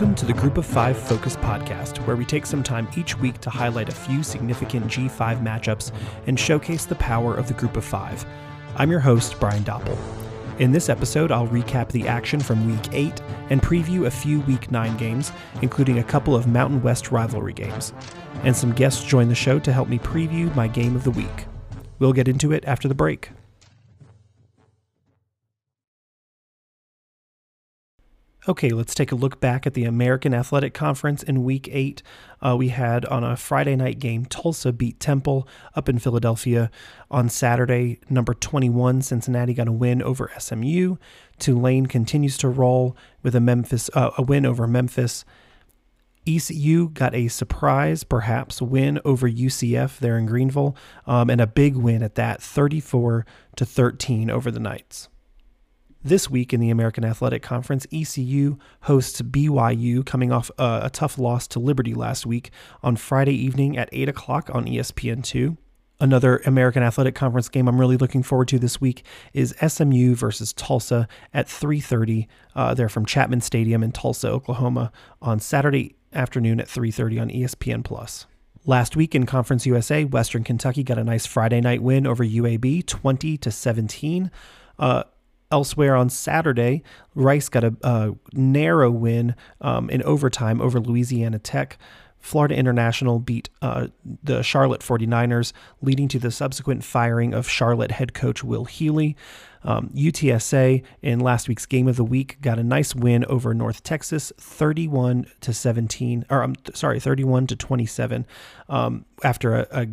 Welcome to the Group of Five Focus podcast, where we take some time each week to highlight a few significant G5 matchups and showcase the power of the Group of Five. I'm your host, Brian Doppel. In this episode, I'll recap the action from Week 8 and preview a few Week 9 games, including a couple of Mountain West rivalry games. And some guests join the show to help me preview my game of the week. We'll get into it after the break. Okay, let's take a look back at the American Athletic Conference in Week 8. Uh, we had on a Friday night game, Tulsa beat Temple up in Philadelphia. On Saturday, number 21, Cincinnati got a win over SMU. Tulane continues to roll with a Memphis uh, a win over Memphis. ECU got a surprise, perhaps, win over UCF there in Greenville, um, and a big win at that, 34 to 13 over the Knights. This week in the American Athletic Conference, ECU hosts BYU, coming off a, a, tough loss to Liberty last week on Friday evening at 8 o'clock on ESPN2. Another American Athletic Conference game I'm really looking forward to this week is SMU versus Tulsa at 3:30. Uh, they're from Chapman Stadium in Tulsa, Oklahoma, on Saturday afternoon at 3:30 on ESPN Plus. Last week in Conference USA, Western Kentucky got a nice Friday night win over UAB, 20 to 17. Uh, Elsewhere on Saturday, Rice got a, a narrow win um, in overtime over Louisiana Tech. Florida International beat uh, the Charlotte 49ers, leading to the subsequent firing of Charlotte head coach Will Healy. Um, UTSA in last week's game of the week got a nice win over North Texas, 31 to 17, or I'm um, sorry, 31 to 27, um, after a, a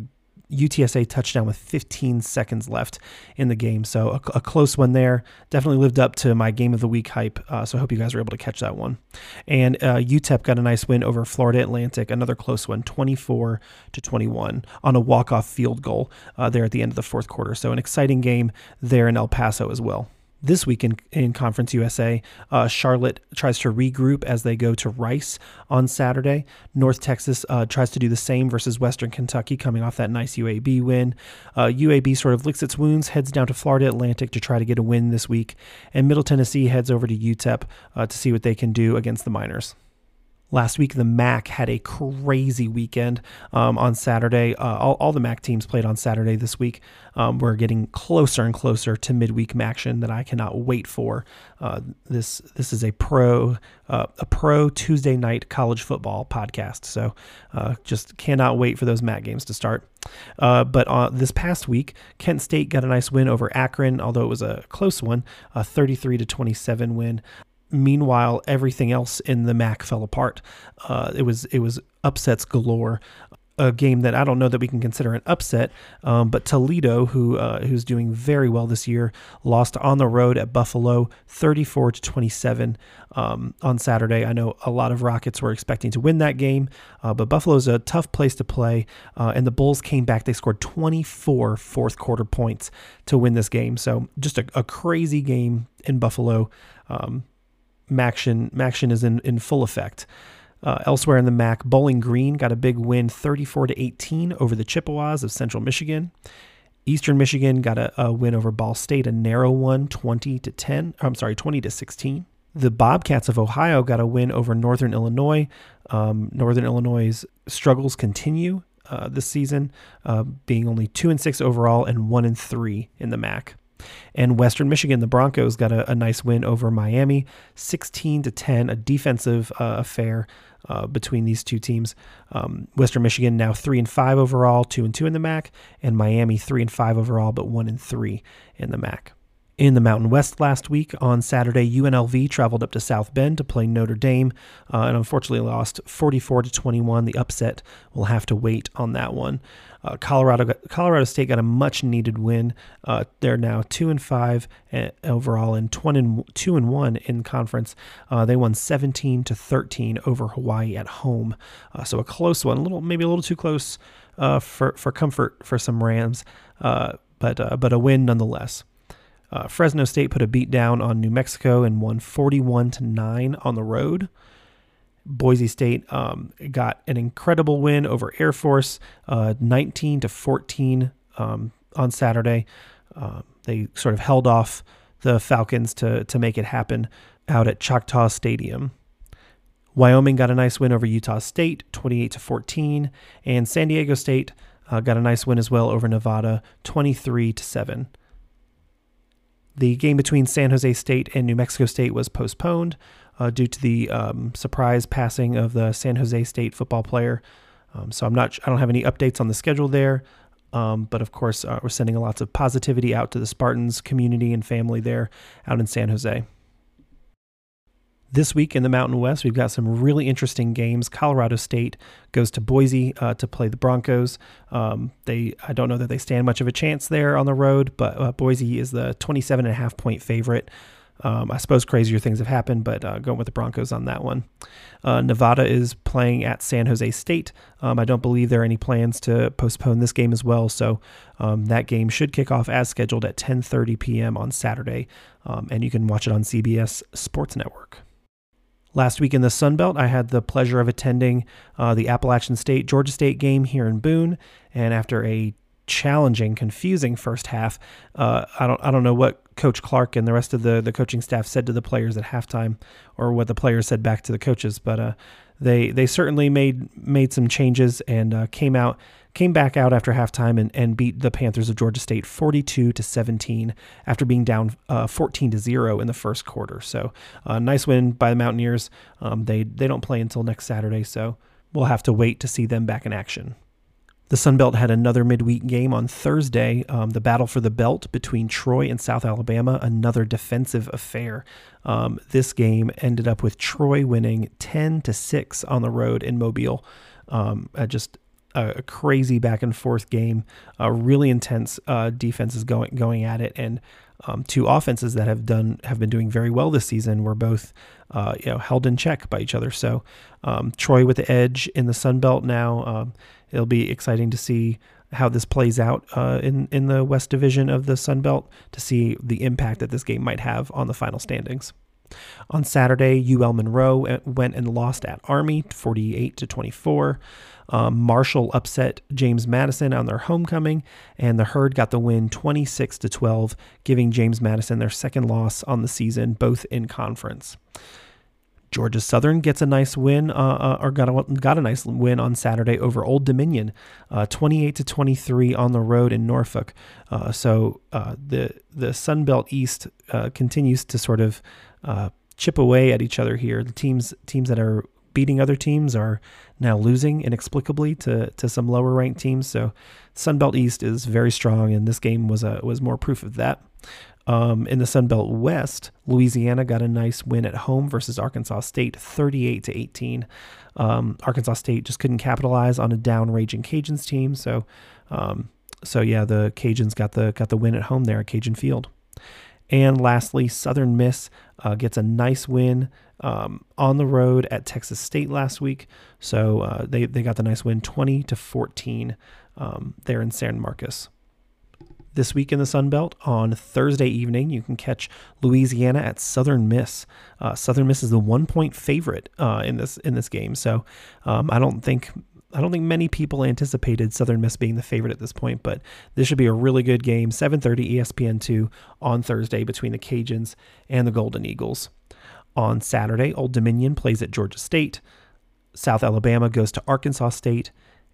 UTSA touchdown with 15 seconds left in the game. So a, a, close one there. Definitely lived up to my game of the week hype. Uh, so I hope you guys were able to catch that one. And uh, UTEP got a nice win over Florida Atlantic, another close one, 24 to 21 on a walk-off field goal uh, there at the end of the fourth quarter. So an exciting game there in El Paso as well. This week in, in Conference USA, uh, Charlotte tries to regroup as they go to Rice on Saturday. North Texas uh, tries to do the same versus Western Kentucky, coming off that nice UAB win. Uh, UAB sort of licks its wounds, heads down to Florida Atlantic to try to get a win this week, and Middle Tennessee heads over to UTEP uh, to see what they can do against the Miners. Last week, the MAC had a crazy weekend um, on Saturday. Uh, all, all, the MAC teams played on Saturday this week. Um, we're getting closer and closer to midweek action that I cannot wait for. Uh, this this is a pro uh, a pro Tuesday night college football podcast, so uh, just cannot wait for those MAC games to start. Uh, but uh, this past week, Kent State got a nice win over Akron, although it was a close one, a 33 to 27 win. Meanwhile, everything else in the MAC fell apart. Uh, it was it was upsets galore. A game that I don't know that we can consider an upset, um, but Toledo, who uh, who's doing very well this year, lost on the road at Buffalo, 34 to 27 um, on Saturday. I know a lot of Rockets were expecting to win that game, uh, but Buffalo's a tough place to play, uh, and the Bulls came back. They scored 24 fourth quarter points to win this game. So just a, a crazy game in Buffalo. Um, Maction, Maction is in, in full effect. Uh, elsewhere in the MAC, Bowling Green got a big win 34 to 18 over the Chippewas of Central Michigan. Eastern Michigan got a, a, win over Ball State, a narrow one 20 to 10. I'm sorry, 20 to 16. The Bobcats of Ohio got a win over Northern Illinois. Um, Northern Illinois' struggles continue uh, this season, uh, being only two and six overall and one and three in the MAC. And Western Michigan, the Broncos got a, a nice win over Miami, 16 to 10, a defensive uh, affair uh, between these two teams. Um, Western Michigan now three and five overall, two and two in the MAC, and Miami three and five overall, but one and three in the MAC. In the Mountain West last week, on Saturday, UNLV traveled up to South Bend to play Notre Dame uh, and unfortunately lost 44 to 21. The upset will have to wait on that one. Uh, Colorado Colorado State got a much needed win. Uh, they're now two and five uh, overall and and two and one in conference. Uh, they won 17 to 13 over Hawaii at home. Uh, so a close one, a little maybe a little too close uh, for for comfort for some Rams, but but a win nonetheless. Uh, Fresno State put a beat down on New Mexico and won 41 to 9 on the road. Boise State um, got an incredible win over Air Force, uh, 19 to 14 um, on Saturday. Uh, they sort of held off the Falcons to to make it happen out at Choctaw Stadium. Wyoming got a nice win over Utah State, 28 to 14, and San Diego State uh, got a nice win as well over Nevada, 23 to 7. The game between San Jose State and New Mexico State was postponed uh, due to the um, surprise passing of the San Jose State football player. Um, so I'm not, I don't have any updates on the schedule there. Um, but of course, uh, we're sending lots of positivity out to the Spartans community and family there out in San Jose. This week in the Mountain West, we've got some really interesting games. Colorado State goes to Boise uh, to play the Broncos. Um, they, I don't know that they stand much of a chance there on the road, but uh, Boise is the 27 and a half point favorite. Um, I suppose crazier things have happened, but uh, going with the Broncos on that one. Uh, Nevada is playing at San Jose State. Um, I don't believe there are any plans to postpone this game as well, so um, that game should kick off as scheduled at 10:30 p.m. on Saturday, um, and you can watch it on CBS Sports Network. Last week in the Sun Belt, I had the pleasure of attending uh, the Appalachian State Georgia State game here in Boone, and after a challenging, confusing first half, uh, I don't I don't know what Coach Clark and the rest of the the coaching staff said to the players at halftime, or what the players said back to the coaches, but uh, they they certainly made made some changes and uh, came out came back out after halftime and, and beat the Panthers of Georgia State 42 to 17 after being down uh, 14 to 0 in the first quarter. So, uh, nice win by the Mountaineers. Um, they they don't play until next Saturday, so we'll have to wait to see them back in action. The Sun Belt had another midweek game on Thursday. Um, the battle for the belt between Troy and South Alabama, another defensive affair. Um, this game ended up with Troy winning 10 to 6 on the road in Mobile. Um, just a, crazy back and forth game, uh, really intense uh, defenses going going at it, and um, two offenses that have done have been doing very well this season were both uh, you know held in check by each other. So um, Troy with the edge in the Sun Belt now. Um, it'll be exciting to see how this plays out uh, in in the West Division of the Sun Belt to see the impact that this game might have on the final standings. On Saturday, UL Monroe uh, went and lost at Army 48 to 24. Um, Marshall upset James Madison on their homecoming, and the Herd got the win 26 to 12, giving James Madison their second loss on the season, both in conference. Georgia Southern gets a nice win, uh, uh, or got a, got a nice win on Saturday over Old Dominion, uh, 28 to 23 on the road in Norfolk. Uh, so the the Sun Belt East continues to sort of chip away at each other here. The teams teams that are beating other teams are now losing inexplicably to to some lower ranked teams. So Sunbelt East is very strong, and this game was a was more proof of that. Um, in the Sunbelt West, Louisiana got a nice win at home versus Arkansas State, 38 to 18. Um, Arkansas State just couldn't capitalize on a down raging Cajuns team, so um, so yeah, the Cajuns got the got the win at home there at Cajun Field. And lastly, Southern Miss uh, gets a nice win um, on the road at Texas State last week. So uh, they, they got the nice win 20 to 14 um, there in San Marcos. This week in the Sun Belt on Thursday evening, you can catch Louisiana at Southern Miss. Uh, Southern Miss is the one point favorite uh, in this in this game, so um, I don't think I don't think many people anticipated Southern Miss being the favorite at this point, but this should be a really good game. 7:30 ESPN2 on Thursday between the Cajuns and the Golden Eagles. On Saturday, Old Dominion plays at Georgia State. South Alabama goes to Arkansas State,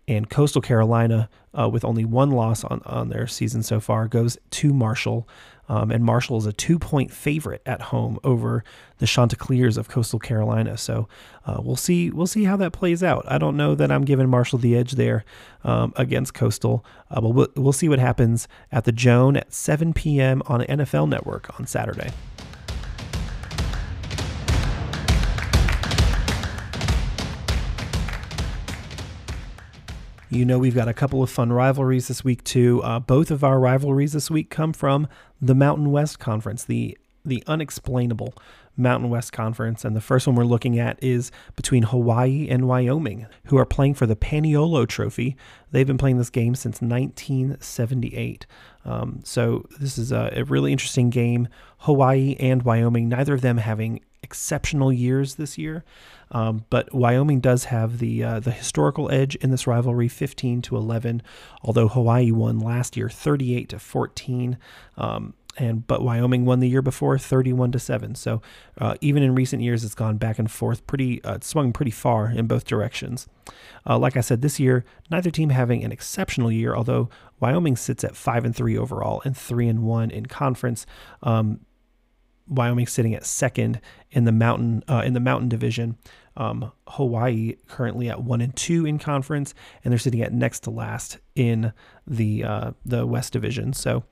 and Coastal Carolina, uh, with only one loss on, on their season so far, goes to Marshall. Um, and Marshall is a two point favorite at home over the Chanticleers of Coastal Carolina. So uh, we'll see we'll see how that plays out. I don't know that I'm giving Marshall the edge there um, against Coastal, uh, but we'll, we'll see what happens at the Joan at 7 p.m. on NFL Network on Saturday. You know, we've got a couple of fun rivalries this week, too. Uh, both of our rivalries this week come from the Mountain West Conference, the, the unexplainable Mountain West Conference. And the first one we're looking at is between Hawaii and Wyoming, who are playing for the Paniolo Trophy. They've been playing this game since 1978. Um, so this is a, a really interesting game. Hawaii and Wyoming, neither of them having exceptional years this year. Um, but Wyoming does have the uh, the historical edge in this rivalry, 15 to 11. Although Hawaii won last year, 38 to 14. Um, and but Wyoming won the year before 31 to 7 so uh, even in recent years it's gone back and forth pretty uh, swung pretty far in both directions uh, like I said this year neither team having an exceptional year although Wyoming sits at 5 and 3 overall and 3 and 1 in conference um, Wyoming sitting at second in the mountain uh, in the mountain division um, Hawaii currently at one and two in conference, and they're sitting at next to last in the uh, the West Division. So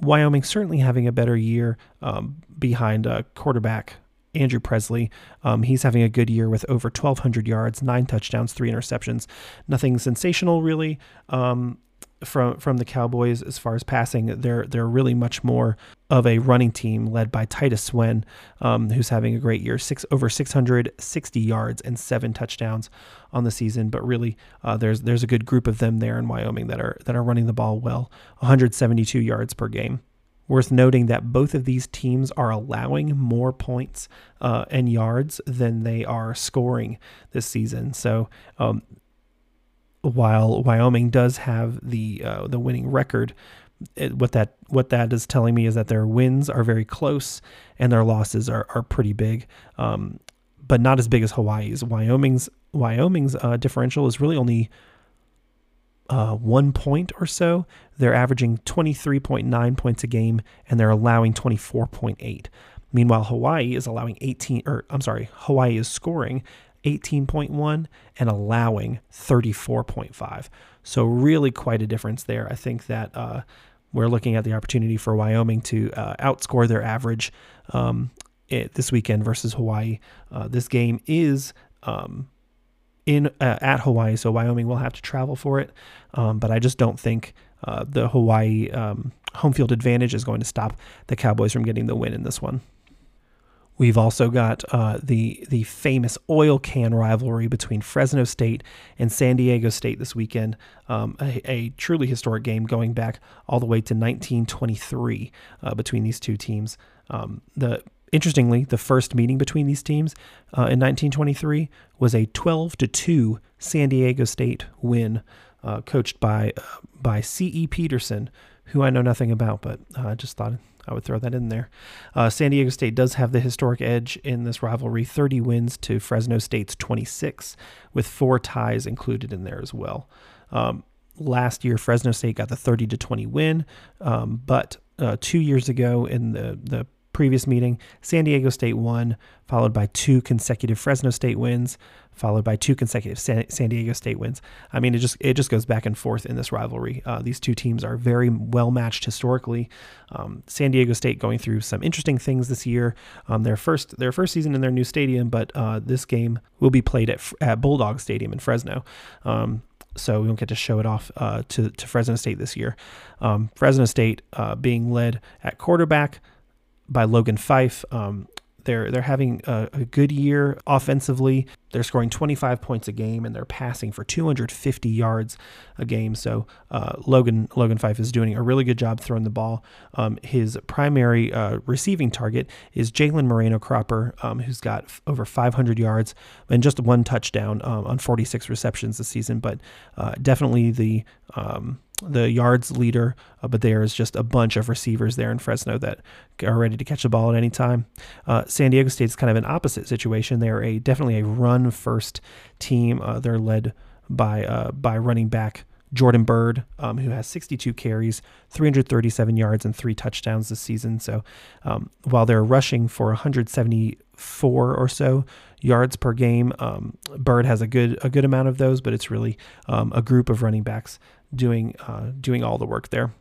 Wyoming certainly having a better year um, behind uh, quarterback Andrew Peasley. Um, he's having a good year with over 1,200 yards, nine touchdowns, three interceptions. Nothing sensational, really. Um, from from the Cowboys as far as passing. They're they're really much more of a running team led by Titus Swen, um, who's having a great year, six over 660 yards and seven touchdowns on the season. But really, uh, there's there's a good group of them there in Wyoming that are that are running the ball well, 172 yards per game. Worth noting that both of these teams are allowing more points uh, and yards than they are scoring this season. So um, while Wyoming does have the uh, the winning record, it, what that what that is telling me is that their wins are very close and their losses are are pretty big, um, but not as big as Hawaii's. Wyoming's Wyoming's uh, differential is really only uh, one point or so. They're averaging 23.9 points a game and they're allowing 24.8. Meanwhile, Hawaii is allowing 18, or I'm sorry, Hawaii is scoring 18.1 and allowing 34.5. So, really quite a difference there. I think that uh, we're looking at the opportunity for Wyoming to uh, outscore their average um, it, this weekend versus Hawaii. Uh, this game is. Um, in uh, at Hawaii, so Wyoming will have to travel for it. Um, but I just don't think uh, the Hawaii um, home field advantage is going to stop the Cowboys from getting the win in this one. We've also got uh, the the famous oil can rivalry between Fresno State and San Diego State this weekend. Um, a, a, truly historic game going back all the way to 1923 uh, between these two teams. Um, the interestingly, the first meeting between these teams uh, in 1923 was a 12 to two San Diego State win, uh, coached by uh, by C. E. Peterson, who I know nothing about, but I uh, just thought I would throw that in there. Uh, San Diego State does have the historic edge in this rivalry 30 wins to Fresno State's 26, with four ties included in there as well. Um, last year, Fresno State got the 30 to 20 win, um, but uh, two years ago in the, the previous meeting, San Diego State won, followed by two consecutive Fresno State wins, followed by two consecutive San, San Diego State wins. I mean, it just it just goes back and forth in this rivalry. Uh, these two teams are very well matched historically. Um, San Diego State going through some interesting things this year. Um, their first their first season in their new stadium, but uh, this game will be played at, at Bulldog Stadium in Fresno. Um, so we don't get to show it off uh, to, to Fresno State this year. Um, Fresno State uh, being led at quarterback by Logan Fife. Um, they're they're having a, a, good year offensively. They're scoring 25 points a game and they're passing for 250 yards a game. So uh, Logan Logan Fife is doing a really good job throwing the ball. Um, his primary uh, receiving target is Jalen Moreno Cropper, um, who's got f- over 500 yards and just one touchdown um, on 46 receptions this season. But uh, definitely the um, the yards leader, uh, but there is just a bunch of receivers there in Fresno that are ready to catch the ball at any time. Uh, San Diego State's kind of an opposite situation. They're a definitely a run first team. Uh, they're led by uh, by running back Jordan Byrd, um, who has 62 carries, 337 yards, and three touchdowns this season. So um, while they're rushing for 174 or so yards per game, um, Byrd has a good a good amount of those, but it's really um, a group of running backs doing uh, doing all the work there.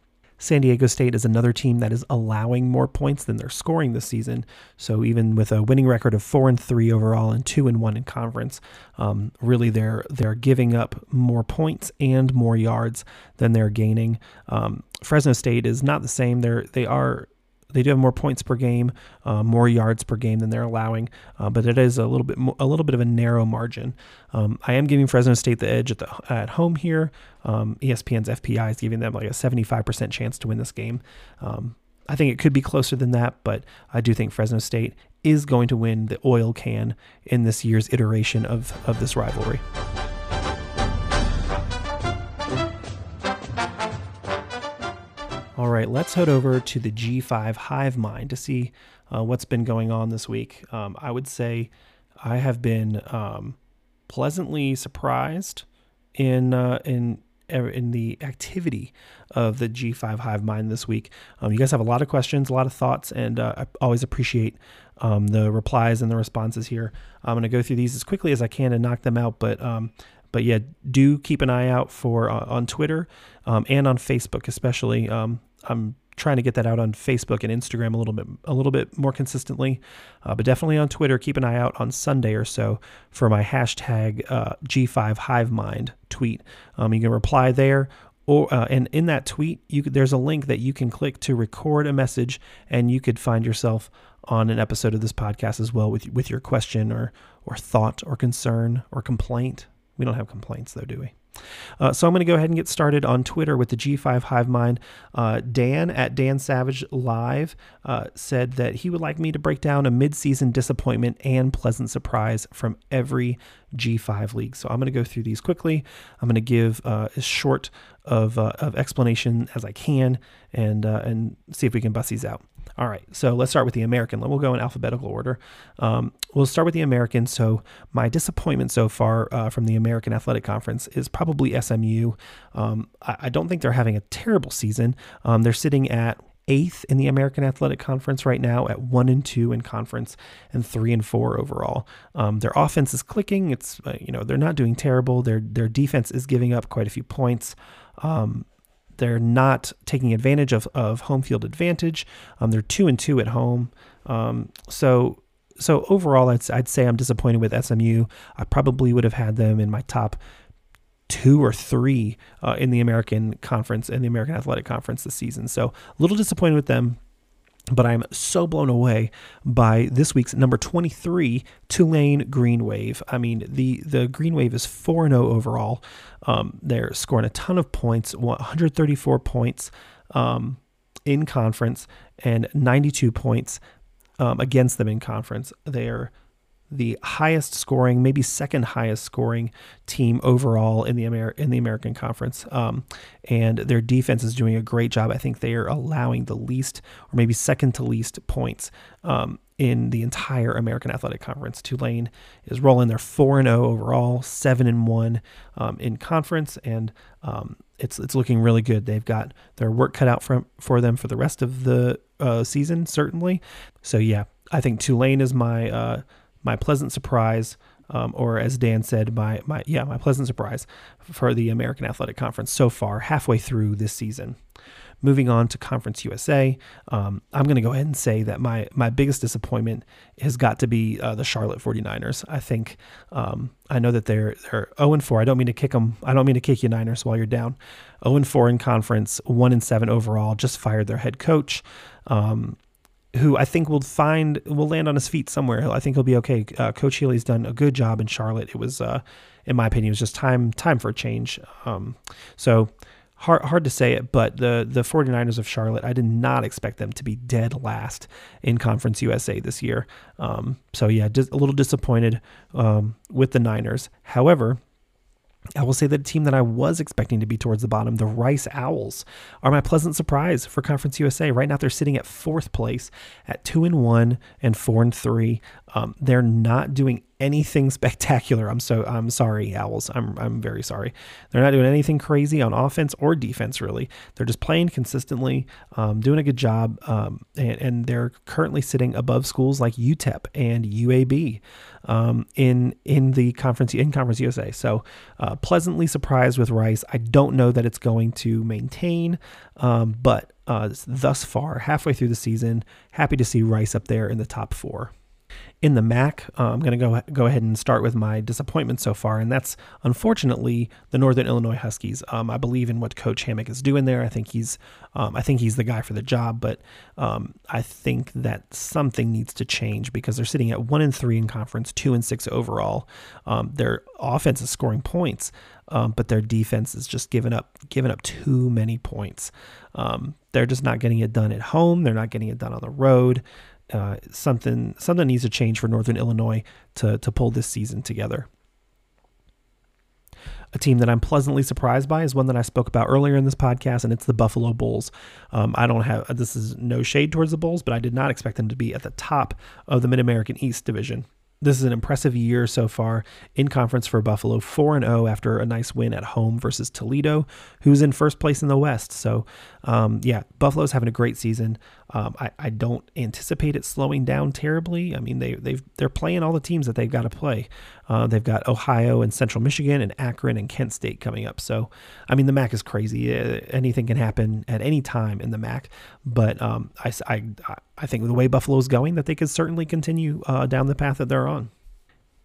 San Diego State is another team that is allowing more points than they're scoring this season. So even with a winning record of four and three overall and two and one in conference, um, really they're they're giving up more points and more yards than they're gaining. Um, Fresno State is not the same. They're they are they do have more points per game, uh, more yards per game than they're allowing, uh, but it is a little bit more, a little bit of a narrow margin. Um, I am giving Fresno State the edge at the at home here. Um, ESPN's FPI is giving them like a 75% chance to win this game. Um, I think it could be closer than that, but I do think Fresno State is going to win the oil can in this year's iteration of, of this rivalry. All right, let's head over to the G5 Hive Mind to see uh, what's been going on this week. Um, I would say I have been um, pleasantly surprised in uh, in in the activity of the G5 Hive Mind this week. Um, you guys have a lot of questions, a lot of thoughts, and uh, I always appreciate um, the replies and the responses here. I'm going to go through these as quickly as I can and knock them out, but um, but yeah, do keep an eye out for uh, on Twitter um, and on Facebook, especially. Um, I'm trying to get that out on Facebook and Instagram a little bit a little bit more consistently, uh, but definitely on Twitter. Keep an eye out on Sunday or so for my hashtag uh, G5 HiveMind tweet. Um, you can reply there. Or, uh, and in that tweet, you could, there's a link that you can click to record a message, and you could find yourself on an episode of this podcast as well with with your question or or thought or concern or complaint. We don't have complaints though, do we? Uh, so I'm going to go ahead and get started on Twitter with the G5 Hive Mind. Uh, Dan at Dan Savage Live uh, said that he would like me to break down a midseason disappointment and pleasant surprise from every G5 league. So I'm going to go through these quickly. I'm going to give uh, as short of, uh, of explanation as I can and uh, and see if we can bust these out. All right, so let's start with the American. We'll go in alphabetical order. Um, we'll start with the American. So my disappointment so far uh, from the American Athletic Conference is probably SMU. Um, I, I, don't think they're having a terrible season. Um, they're sitting at eighth in the American Athletic Conference right now at one and two in conference and three and four overall. Um, their offense is clicking. It's uh, you know they're not doing terrible. Their their defense is giving up quite a few points. Um, they're not taking advantage of, of home field advantage. Um, they're two and two at home. Um, so so overall, I'd, I'd say I'm disappointed with SMU. I probably would have had them in my top two or three uh, in the American Conference and the American Athletic Conference this season. So a little disappointed with them. But I'm so blown away by this week's number 23 Tulane Green Wave. I mean, the the Green Wave is 4 0 overall. Um, they're scoring a ton of points, 134 points um, in conference, and 92 points um, against them in conference. They're the highest scoring, maybe second highest scoring team overall in the Amer- in the American Conference. Um, and their defense is doing a great job. I think they are allowing the least, or maybe second to least, points um, in the entire American Athletic Conference. Tulane is rolling. They're four and zero oh overall, seven and one um, in conference, and um, it's it's looking really good. They've got their work cut out for for them for the rest of the uh, season, certainly. So yeah, I think Tulane is my uh, my pleasant surprise, um, or as Dan said, my my yeah, my pleasant surprise for the American Athletic Conference so far, halfway through this season. Moving on to Conference USA, um, I'm going to go ahead and say that my my biggest disappointment has got to be uh, the Charlotte 49ers. I think um, I know that they're they're 0 and 4. I don't mean to kick them. I don't mean to kick you Niners while you're down. 0 and 4 in conference, 1 and 7 overall. Just fired their head coach. Um, who I think will find will land on his feet somewhere. I think he'll be okay. Uh, Coach Healy's done a good job in Charlotte. It was, uh, in my opinion, it was just time time for a change. Um, so hard hard to say it, but the the 49ers of Charlotte, I did not expect them to be dead last in Conference USA this year. Um, so yeah, just a little disappointed um, with the Niners. However, I will say that a team that I was expecting to be towards the bottom, the Rice Owls, are my pleasant surprise for Conference USA. Right now, they're sitting at fourth place at two and one and four and three. Um, they're not doing anything spectacular. I'm so I'm sorry, Owls. I'm I'm very sorry. They're not doing anything crazy on offense or defense. Really, they're just playing consistently, um, doing a good job, um, and, and, they're currently sitting above schools like UTEP and UAB um, in in the conference in Conference USA. So uh, pleasantly surprised with Rice. I don't know that it's going to maintain, um, but uh, thus far, halfway through the season, happy to see Rice up there in the top four in the MAC, uh, I'm going to go go ahead and start with my disappointment so far, and that's unfortunately the Northern Illinois Huskies. Um, I believe in what Coach Hammock is doing there. I think he's um, I think he's the guy for the job, but um, I think that something needs to change because they're sitting at one and three in conference, two and six overall. Um, their offense is scoring points, um, but their defense is just giving up giving up too many points. Um, they're just not getting it done at home. They're not getting it done on the road uh, something something needs to change for Northern Illinois to to pull this season together. A team that I'm pleasantly surprised by is one that I spoke about earlier in this podcast, and it's the Buffalo Bulls. Um, I don't have this is no shade towards the Bulls, but I did not expect them to be at the top of the Mid American East Division. This is an impressive year so far in conference for Buffalo, 4 and 0 after a nice win at home versus Toledo, who's in first place in the West. So, um, yeah, Buffalo's having a great season. Um, I, I don't anticipate it slowing down terribly. I mean, they they've they're playing all the teams that they've got to play. Uh, they've got Ohio and Central Michigan and Akron and Kent State coming up. So, I mean, the MAC is crazy. Uh, anything can happen at any time in the MAC. But um, I, I I think the way Buffalo's going, that they could certainly continue uh, down the path that they're on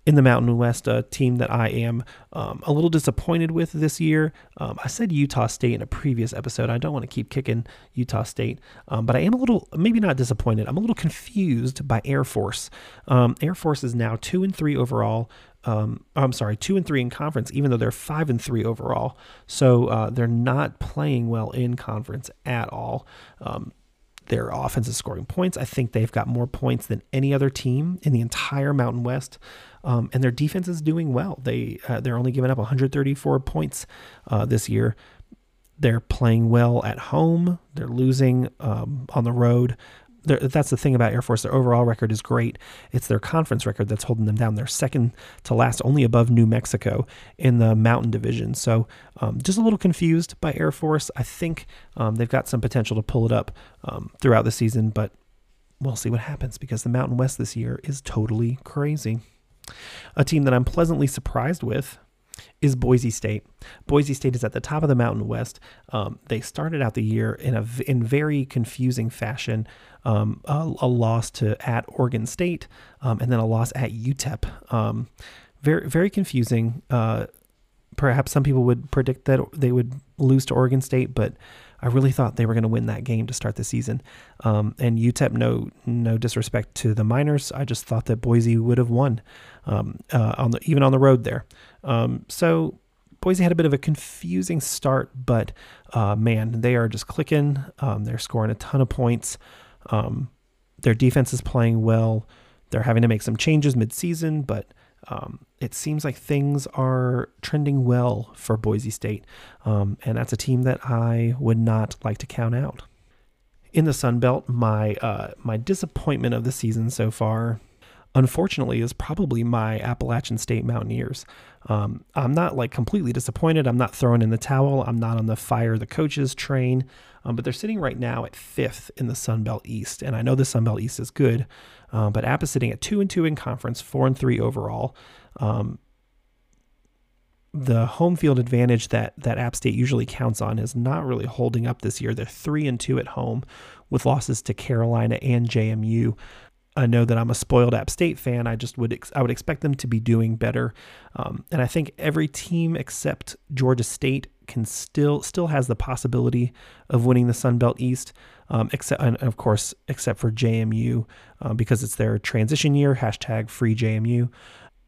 in the Mountain West, a team that I am um, a little disappointed with this year. Um, I said Utah State in a previous episode. I don't want to keep kicking Utah State, um, but I am a little, maybe not disappointed. I'm a little confused by Air Force. Um, Air Force is now two and three overall. Um, I'm sorry, two and three in conference, even though they're five and three overall. So uh, they're not playing well in conference at all. Um, their offense is scoring points. I think they've got more points than any other team in the entire Mountain West, um, and their defense is doing well. They uh, they're only giving up 134 points uh, this year. They're playing well at home. They're losing um, on the road that's the thing about Air Force. Their overall record is great. It's their conference record that's holding them down. They're second to last, only above New Mexico in the Mountain Division. So um, just a little confused by Air Force. I think um, they've got some potential to pull it up um, throughout the season, but we'll see what happens because the Mountain West this year is totally crazy. A team that I'm pleasantly surprised with is Boise State. Boise State is at the top of the Mountain West. Um, they started out the year in a in very confusing fashion. Um, a, a, loss to at Oregon State, um, and then a loss at UTEP. Um, very very confusing. Uh, perhaps some people would predict that they would lose to Oregon State, but I really thought they were going to win that game to start the season. Um, and UTEP, no no disrespect to the Miners, I just thought that Boise would have won um, uh, on the even on the road there. Um, so Boise had a bit of a confusing start, but uh, man, they are just clicking. Um, they're scoring a ton of points. Um, their defense is playing well. They're having to make some changes midseason, but um, it seems like things are trending well for Boise State, um, and that's a team that I would not like to count out. In the Sun Belt, my uh, my disappointment of the season so far, unfortunately, is probably my Appalachian State Mountaineers. Um, I'm not like completely disappointed. I'm not throwing in the towel. I'm not on the fire the coaches train, um, but they're sitting right now at fifth in the Sun Belt East, and I know the Sun Belt East is good, uh, but App is sitting at two and two in conference, four and three overall. Um, the home field advantage that that App State usually counts on is not really holding up this year. They're three and two at home, with losses to Carolina and JMU. I know that I'm a spoiled App State fan. I just would ex- I would expect them to be doing better, um, and I think every team except Georgia State can still still has the possibility of winning the Sun Belt East, um, except and of course except for JMU uh, because it's their transition year. Hashtag free JMU.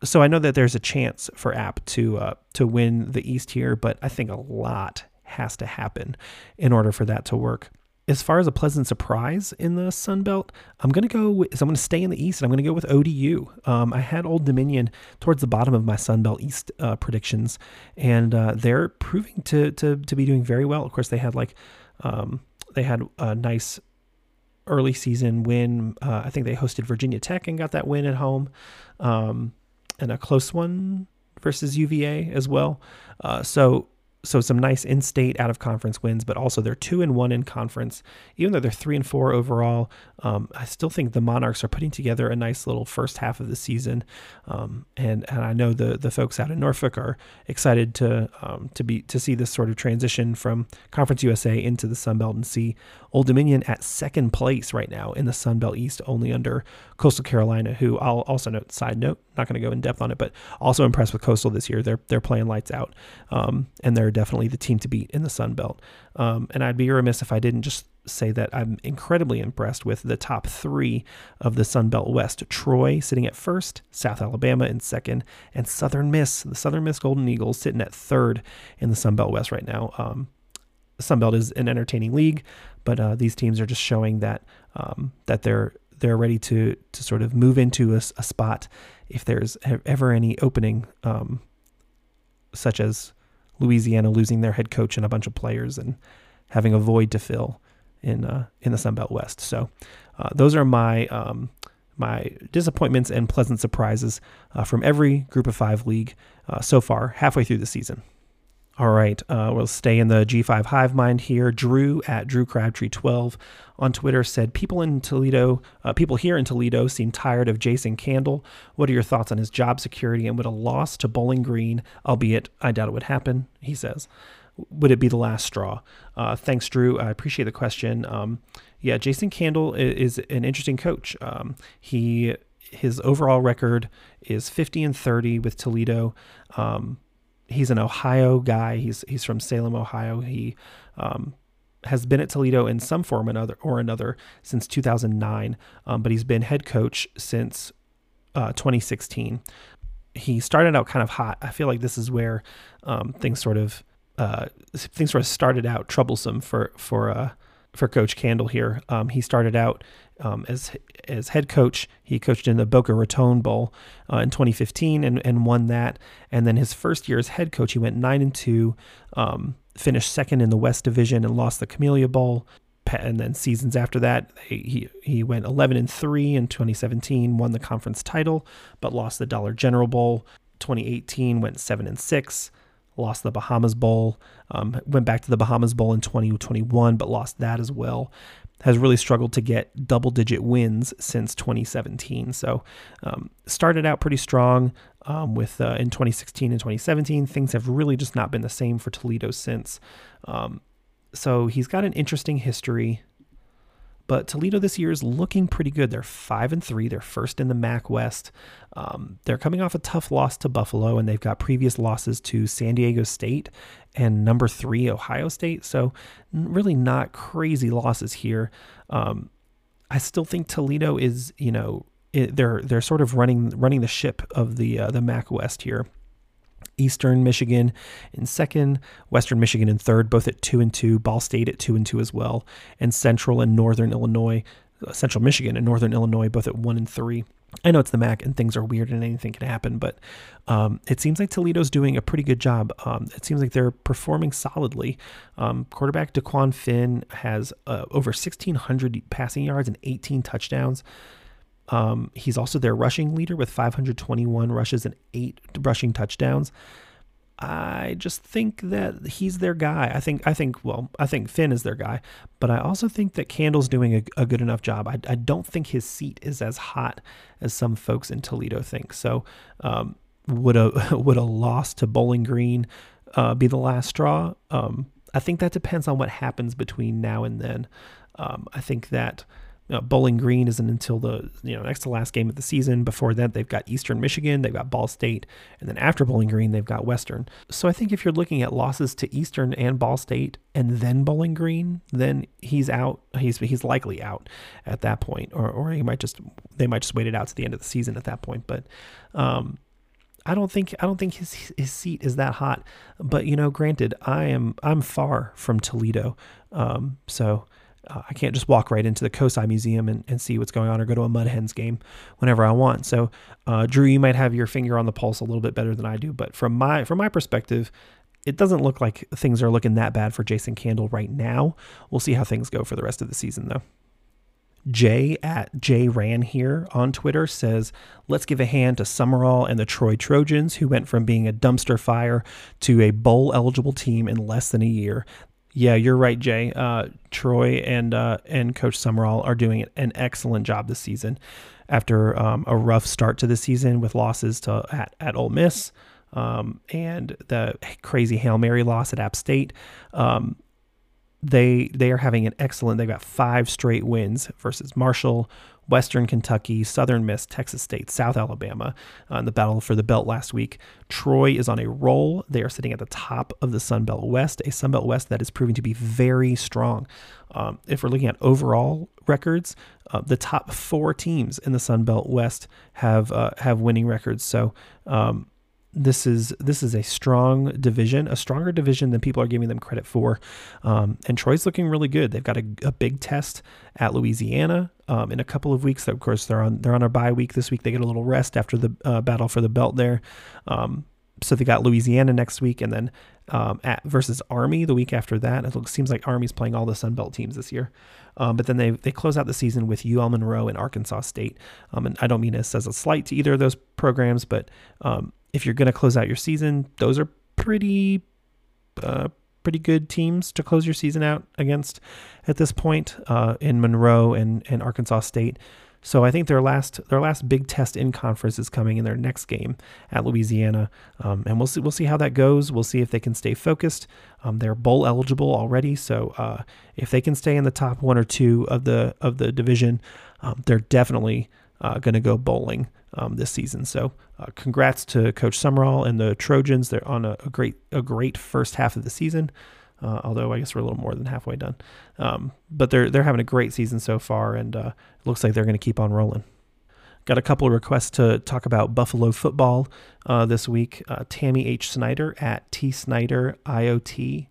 So I know that there's a chance for App to uh, to win the East here, but I think a lot has to happen in order for that to work as far as a pleasant surprise in the Sun Belt, I'm to go with, so I'm to stay in the East and I'm to go with ODU. Um, I had Old Dominion towards the bottom of my Sun Belt East uh, predictions, and uh, they're proving to, to, to be doing very well. Of course, they had like, um, they had a nice early season win. Uh, I think they hosted Virginia Tech and got that win at home, um, and a close one versus UVA as well. Uh, so so some nice in-state out of conference wins, but also they're two and one in conference. Even though they're three and four overall, um, I still think the Monarchs are putting together a nice little first half of the season. Um, and and I know the the folks out in Norfolk are excited to um, to be to see this sort of transition from Conference USA into the Sun Belt and see Old Dominion at second place right now in the Sun Belt East, only under Coastal Carolina, who I'll also note. Side note, not going to go in depth on it, but also impressed with Coastal this year. They're they're playing lights out, um, and they're definitely the team to beat in the Sun Belt. Um, and I'd be remiss if I didn't just say that I'm incredibly impressed with the top three of the Sun Belt West. Troy sitting at first, South Alabama in second, and Southern Miss, the Southern Miss Golden Eagles, sitting at third in the Sun Belt West right now. Um, Sunbelt is an entertaining league, but uh, these teams are just showing that um, that they're they're ready to to sort of move into a, a spot if there's ever any opening um, such as Louisiana losing their head coach and a bunch of players and having a void to fill in uh, in the Sun Belt West. So uh, those are my um, my disappointments and pleasant surprises uh, from every Group of Five league uh, so far, halfway through the season. All right, uh, we'll stay in the G5 hive mind here. Drew at Drew Crabtree 12 on Twitter said, "People in Toledo, uh, people here in Toledo, seem tired of Jason Candle. What are your thoughts on his job security and would a loss to Bowling Green, albeit I doubt it would happen?" He says, "Would it be the last straw?" Uh, thanks, Drew. I appreciate the question. Um, yeah, Jason Candle is, is an interesting coach. Um, he his overall record is 50 and 30 with Toledo. Um, he's an Ohio guy. He's he's from Salem, Ohio. He um, has been at Toledo in some form or another or another since 2009, um, but he's been head coach since uh, 2016. He started out kind of hot. I feel like this is where um, things sort of uh, things sort of started out troublesome for for uh, for Coach Candle here. Um, he started out um, as as head coach. He coached in the Boca Raton Bowl uh, in 2015 and, and won that. And then his first year as head coach, he went nine and two, um, finished second in the West Division, and lost the Camellia Bowl. And then seasons after that, he he went 11 and three in 2017, won the conference title, but lost the Dollar General Bowl. 2018 went seven and six lost the Bahamas Bowl, um, went back to the Bahamas Bowl in 2021, but lost that as well has really struggled to get double digit wins since 2017. So, um, started out pretty strong um, with uh, in 2016 and 2017. Things have really just not been the same for Toledo since. Um, so, he's got an interesting history. But Toledo this year is looking pretty good. They're five and three. They're first in the MAC West. Um, they're coming off a tough loss to Buffalo, and they've got previous losses to San Diego State and number three Ohio State. So really not crazy losses here. Um, I still think Toledo is, you know, it, they're they're sort of running running the ship of the uh, the MAC West here. Eastern Michigan in second, Western Michigan in third, both at two and two, Ball State at two and two as well, and Central and Northern Illinois, Central Michigan and Northern Illinois both at one and three. I know it's the MAC and things are weird and anything can happen, but um, it seems like Toledo's doing a pretty good job. Um, it seems like they're performing solidly. Um, quarterback Dequan Finn has uh, over 1,600 passing yards and 18 touchdowns. Um, he's also their rushing leader with 521 rushes and eight rushing touchdowns. I just think that he's their guy. I think I think well, I think Finn is their guy, but I also think that Candle's doing a, a good enough job. I, I, don't think his seat is as hot as some folks in Toledo think. So, um, would a would a loss to Bowling Green uh, be the last straw? Um, I think that depends on what happens between now and then. Um, I think that uh, Bowling Green isn't until the you know next to last game of the season. Before that, they've got Eastern Michigan, they've got Ball State, and then after Bowling Green, they've got Western. So I think if you're looking at losses to Eastern and Ball State and then Bowling Green, then he's out. He's he's likely out at that point, or or he might just they might just wait it out to the end of the season at that point. But um, I don't think I don't think his his seat is that hot. But you know, granted, I am I'm far from Toledo, um, so uh, I can't just walk right into the COSI Museum and, and see what's going on or go to a Mud Hens game whenever I want. So, uh, Drew, you might have your finger on the pulse a little bit better than I do, but from my from my perspective, it doesn't look like things are looking that bad for Jason Candle right now. We'll see how things go for the rest of the season, though. Jay at Jay Ran here on Twitter says, Let's give a hand to Sumrall and the Troy Trojans, who went from being a dumpster fire to a bowl eligible team in less than a year. Yeah, you're right, Jay. Uh, Troy and uh, and Coach Sumrall are doing an excellent job this season. After um, a rough start to the season with losses to at, at Ole Miss um, and the crazy hail mary loss at App State, um, they they are having an excellent. They've got five straight wins versus Marshall, Western Kentucky, Southern Miss, Texas State, South Alabama uh, in the battle for the belt last week. Troy is on a roll. They are sitting at the top of the Sun Belt West, a Sun Belt West that is proving to be very strong. Um, if we're looking at overall records, uh, the top four teams in the Sun Belt West have uh, have winning records. So um, this is this is a strong division, a stronger division than people are giving them credit for. Um, and Troy's looking really good. They've got a, a big test at Louisiana um, in a couple of weeks. Of course, they're on they're on a bye week this week. They get a little rest after the uh, battle for the belt there. Um, so they got Louisiana next week, and then um, at versus Army the week after that. It looks, seems like Army's playing all the Sun Belt teams this year. Um, but then they they close out the season with UL Monroe and Arkansas State. Um, and I don't mean this as a slight to either of those programs, but um, if you're going to close out your season, those are pretty uh, pretty good teams to close your season out against at this point uh, in Monroe and, and Arkansas State. So I think their last their last big test in conference is coming in their next game at Louisiana, um, and we'll see we'll see how that goes. We'll see if they can stay focused. Um, they're bowl eligible already, so uh, if they can stay in the top one or two of the of the division, um, they're definitely uh, going to go bowling um, this season. So, uh, congrats to Coach Sumrall and the Trojans. They're on a, a great a great first half of the season. Uh, although I guess we're a little more than halfway done, um, but they're they're having a great season so far, and uh, it looks like they're going to keep on rolling. Got a couple of requests to talk about Buffalo football uh, this week. Uh, Tammy H. Snyder at T Snyder IoT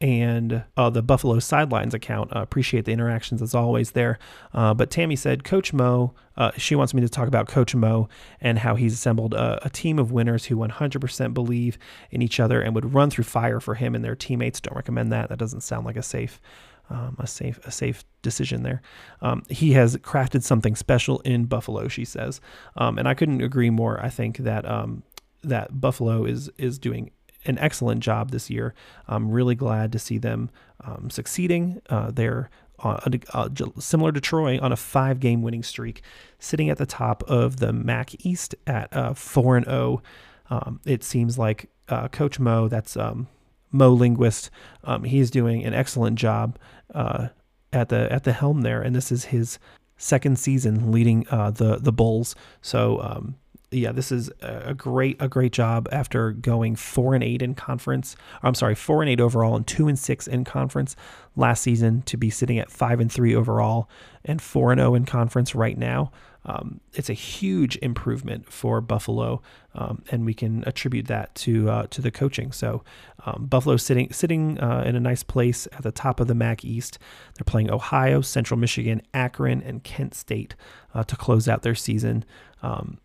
and uh, the Buffalo Sidelines account. Uh, appreciate the interactions as always there. Uh, but Tammy said, Coach Mo, uh, she wants me to talk about Coach Mo and how he's assembled a, a, team of winners who 100% believe in each other and would run through fire for him and their teammates. Don't recommend that. That doesn't sound like a safe. Um, a safe a safe decision there. Um, he has crafted something special in Buffalo, she says, um, and I couldn't agree more. I think that um, that Buffalo is is doing an excellent job this year. I'm really glad to see them um, succeeding. Uh, they're uh, uh, similar to Troy on a five game winning streak, sitting at the top of the MAC East at uh, 4 and 0. Um, it seems like uh, Coach Mo, that's um, Mo Linguist, um, he's doing an excellent job uh, at the at the helm there, and this is his second season leading uh, the the Bulls. So um, yeah, this is a great a great job after going four and eight in conference. I'm sorry, four and eight overall and two and six in conference last season to be sitting at five and three overall and four and zero oh in conference right now. Um, it's a huge improvement for Buffalo, um, and we can attribute that to uh, to the coaching. So um, Buffalo sitting sitting uh, in a nice place at the top of the MAC East. They're playing Ohio, Central Michigan, Akron, and Kent State uh, to close out their season. Um,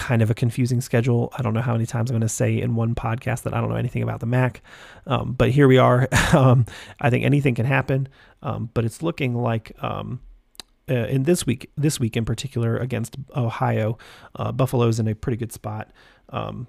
kind of a confusing schedule. I don't know how many times I'm going to say in one podcast that I don't know anything about the MAC, um, but here we are. um, I think anything can happen, um, but it's looking like um, uh, in this week, this week in particular against Ohio, uh, Buffalo's in a pretty good spot. Um,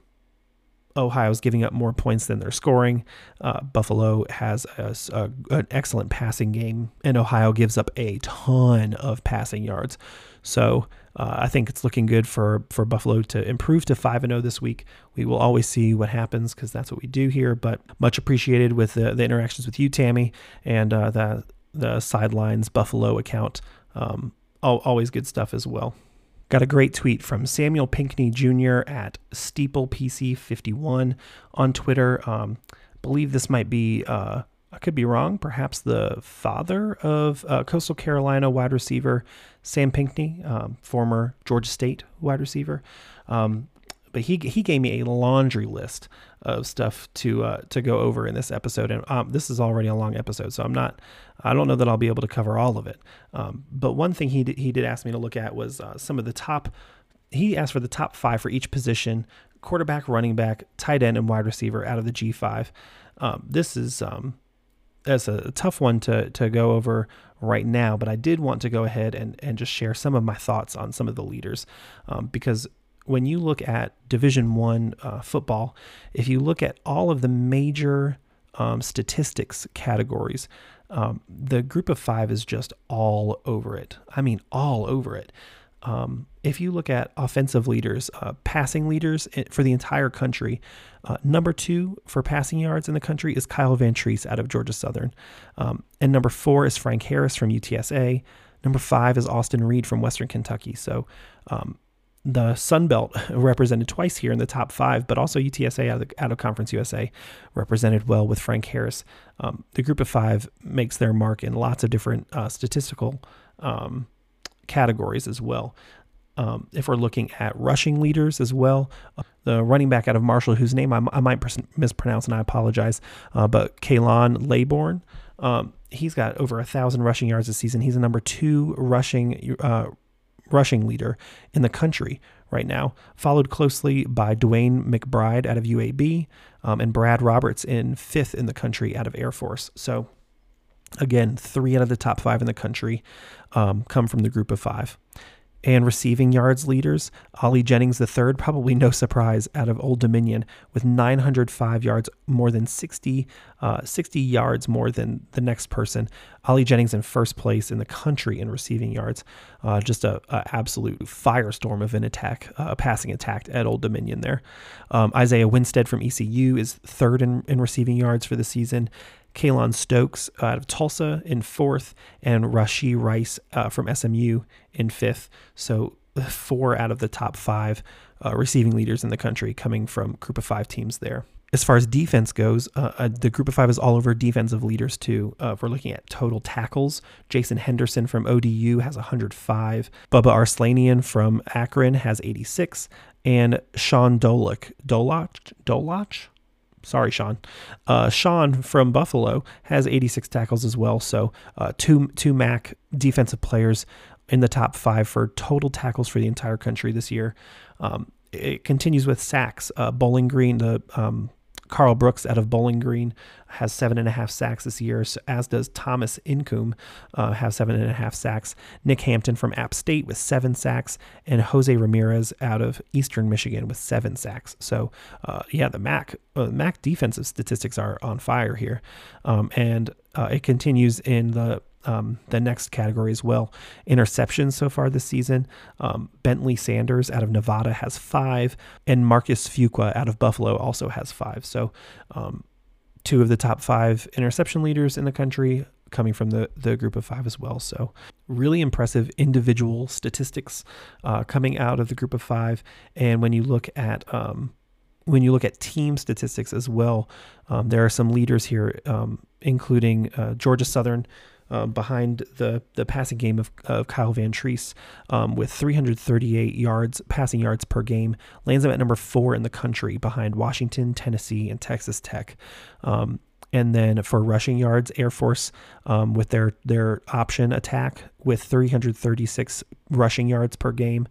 Ohio's giving up more points than they're scoring. Uh, Buffalo has a, a, an excellent passing game, and Ohio gives up a ton of passing yards. So uh, I think it's looking good for for Buffalo to improve to five and zero oh this week. We will always see what happens because that's what we do here. But much appreciated with the, the interactions with you, Tammy, and uh, the the sidelines Buffalo account. Um, always good stuff as well. Got a great tweet from Samuel Pinkney Jr. at SteeplePC51 on Twitter. Um, believe this might be uh, I could be wrong, perhaps the father of uh, Coastal Carolina wide receiver Sam Pinkney, um, former Georgia State wide receiver. Um, but he he gave me a laundry list of stuff to uh, to go over in this episode, and um, this is already a long episode, so I'm not I don't know that I'll be able to cover all of it. Um, but one thing he did, he did ask me to look at was uh, some of the top. He asked for the top five for each position: quarterback, running back, tight end, and wide receiver out of the G5. Um, this is um, that's a tough one to to go over right now, but I did want to go ahead and and just share some of my thoughts on some of the leaders, um, because when you look at Division One uh, football, if you look at all of the major um, statistics categories, um, the group of five is just all over it. I mean, all over it. Um, if you look at offensive leaders, uh, passing leaders eh, for the entire country, uh, number two for passing yards in the country is Kyle Vantrease out of Georgia Southern. Um, and number four is Frank Harris from UTSA. Number five is Austin Reed from Western Kentucky. So um, the Sun Belt represented twice here in the top five, but also UTSA out of, out of Conference USA represented well with Frank Harris. Um, the group of five makes their mark in lots of different uh, statistical um, categories as well. Um, if we're looking at rushing leaders as well, uh, the running back out of Marshall, whose name I, might mispronounce and I apologize, uh, but Khalan Laborn, um, he's got over a thousand rushing yards this season. He's a number two rushing uh, rushing leader in the country right now, followed closely by DeWayne McBride out of UAB um, and Brad Roberts in fifth in the country out of Air Force. So, again, three out of the top five in the country um, come from the group of five and receiving yards leaders. Ali Jennings III, probably no surprise, out of Old Dominion with 905 yards, more than 60, uh, 60 yards more than the next person. Ali Jennings in first place in the country in receiving yards. Uh, just a, absolute firestorm of an attack, uh, a passing attack at Old Dominion there. Um, Isaiah Winstead from ECU is third in, in receiving yards for the season. Keylon Stokes out of Tulsa in fourth, and Rashee Rice uh, from SMU in fifth. So four out of the top five uh, receiving leaders in the country coming from group of five teams there. As far as defense goes, uh, uh the group of five is all over defensive leaders too. Uh, if we're looking at total tackles, Jason Henderson from ODU has 105. Bubba Arslanian from Akron has 86. And Sean Dolac, Dolac, Dolac, sorry, Sean. Uh, Sean from Buffalo has 86 tackles as well. So uh, two two MAC defensive players in the top five for total tackles for the entire country this year. Um, it continues with sacks. Uh, Bowling Green, the um, Karl Brooks out of Bowling Green has seven and a half sacks this year, as does Thomas Incoom, uh, have seven and a half sacks. Nick Hampton from App State with seven sacks, and Jose Ramirez out of Eastern Michigan with seven sacks. So, uh, yeah, the MAC uh, MAC defensive statistics are on fire here, um, and uh, it continues in the um, the next category as well. Interceptions so far this season. Um, Bentley Sanders out of Nevada has five, and Marcus Fuqua out of Buffalo also has five. So, um, two of the top five interception leaders in the country coming from the, the group of five as well. So, really impressive individual statistics uh, coming out of the group of five. And when you look at um, when you look at team statistics as well, um, there are some leaders here, um, including uh, Georgia Southern, uh, behind the the passing game of, of Kyle Vantrease um, with 338 yards passing yards per game, lands him at number four in the country behind Washington, Tennessee, and Texas Tech. Um, and then for rushing yards, Air Force um, with their their option attack with 336 rushing yards per game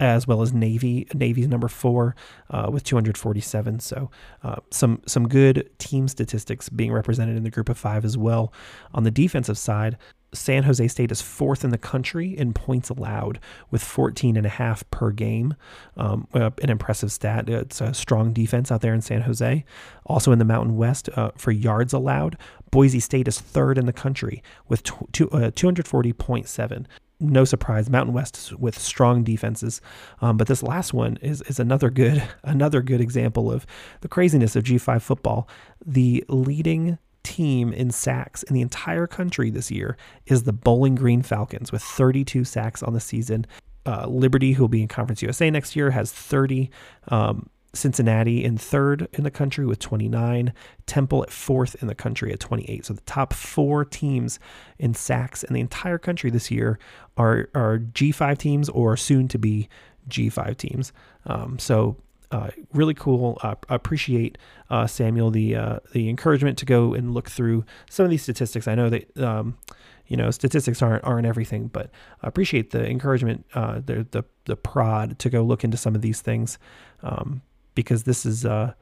as well as Navy. Navy's number four uh, with 247. So uh, some some good team statistics being represented in the group of five as well. On the defensive side, San Jose State is fourth in the country in points allowed with 14 and a half per game. Um, uh, an impressive stat. It's a strong defense out there in San Jose. Also in the Mountain West uh, for yards allowed, Boise State is third in the country with two, uh, 240.7 no surprise, Mountain West with strong defenses. Um, but this last one is is another good another good example of the craziness of G5 football. The leading team in sacks in the entire country this year is the Bowling Green Falcons with 32 sacks on the season. Uh, Liberty, who will be in Conference USA next year, has 30. Um, Cincinnati in third in the country with 29, Temple at fourth in the country at 28. So the top four teams in sacks in the entire country this year are, are G5 teams or soon to be G5 teams. Um, so uh, really cool. Uh, appreciate uh, Samuel the uh, the encouragement to go and look through some of these statistics. I know that um, you know statistics aren't aren't everything, but I appreciate the encouragement, uh, the the the prod to go look into some of these things. Um, because this is uh,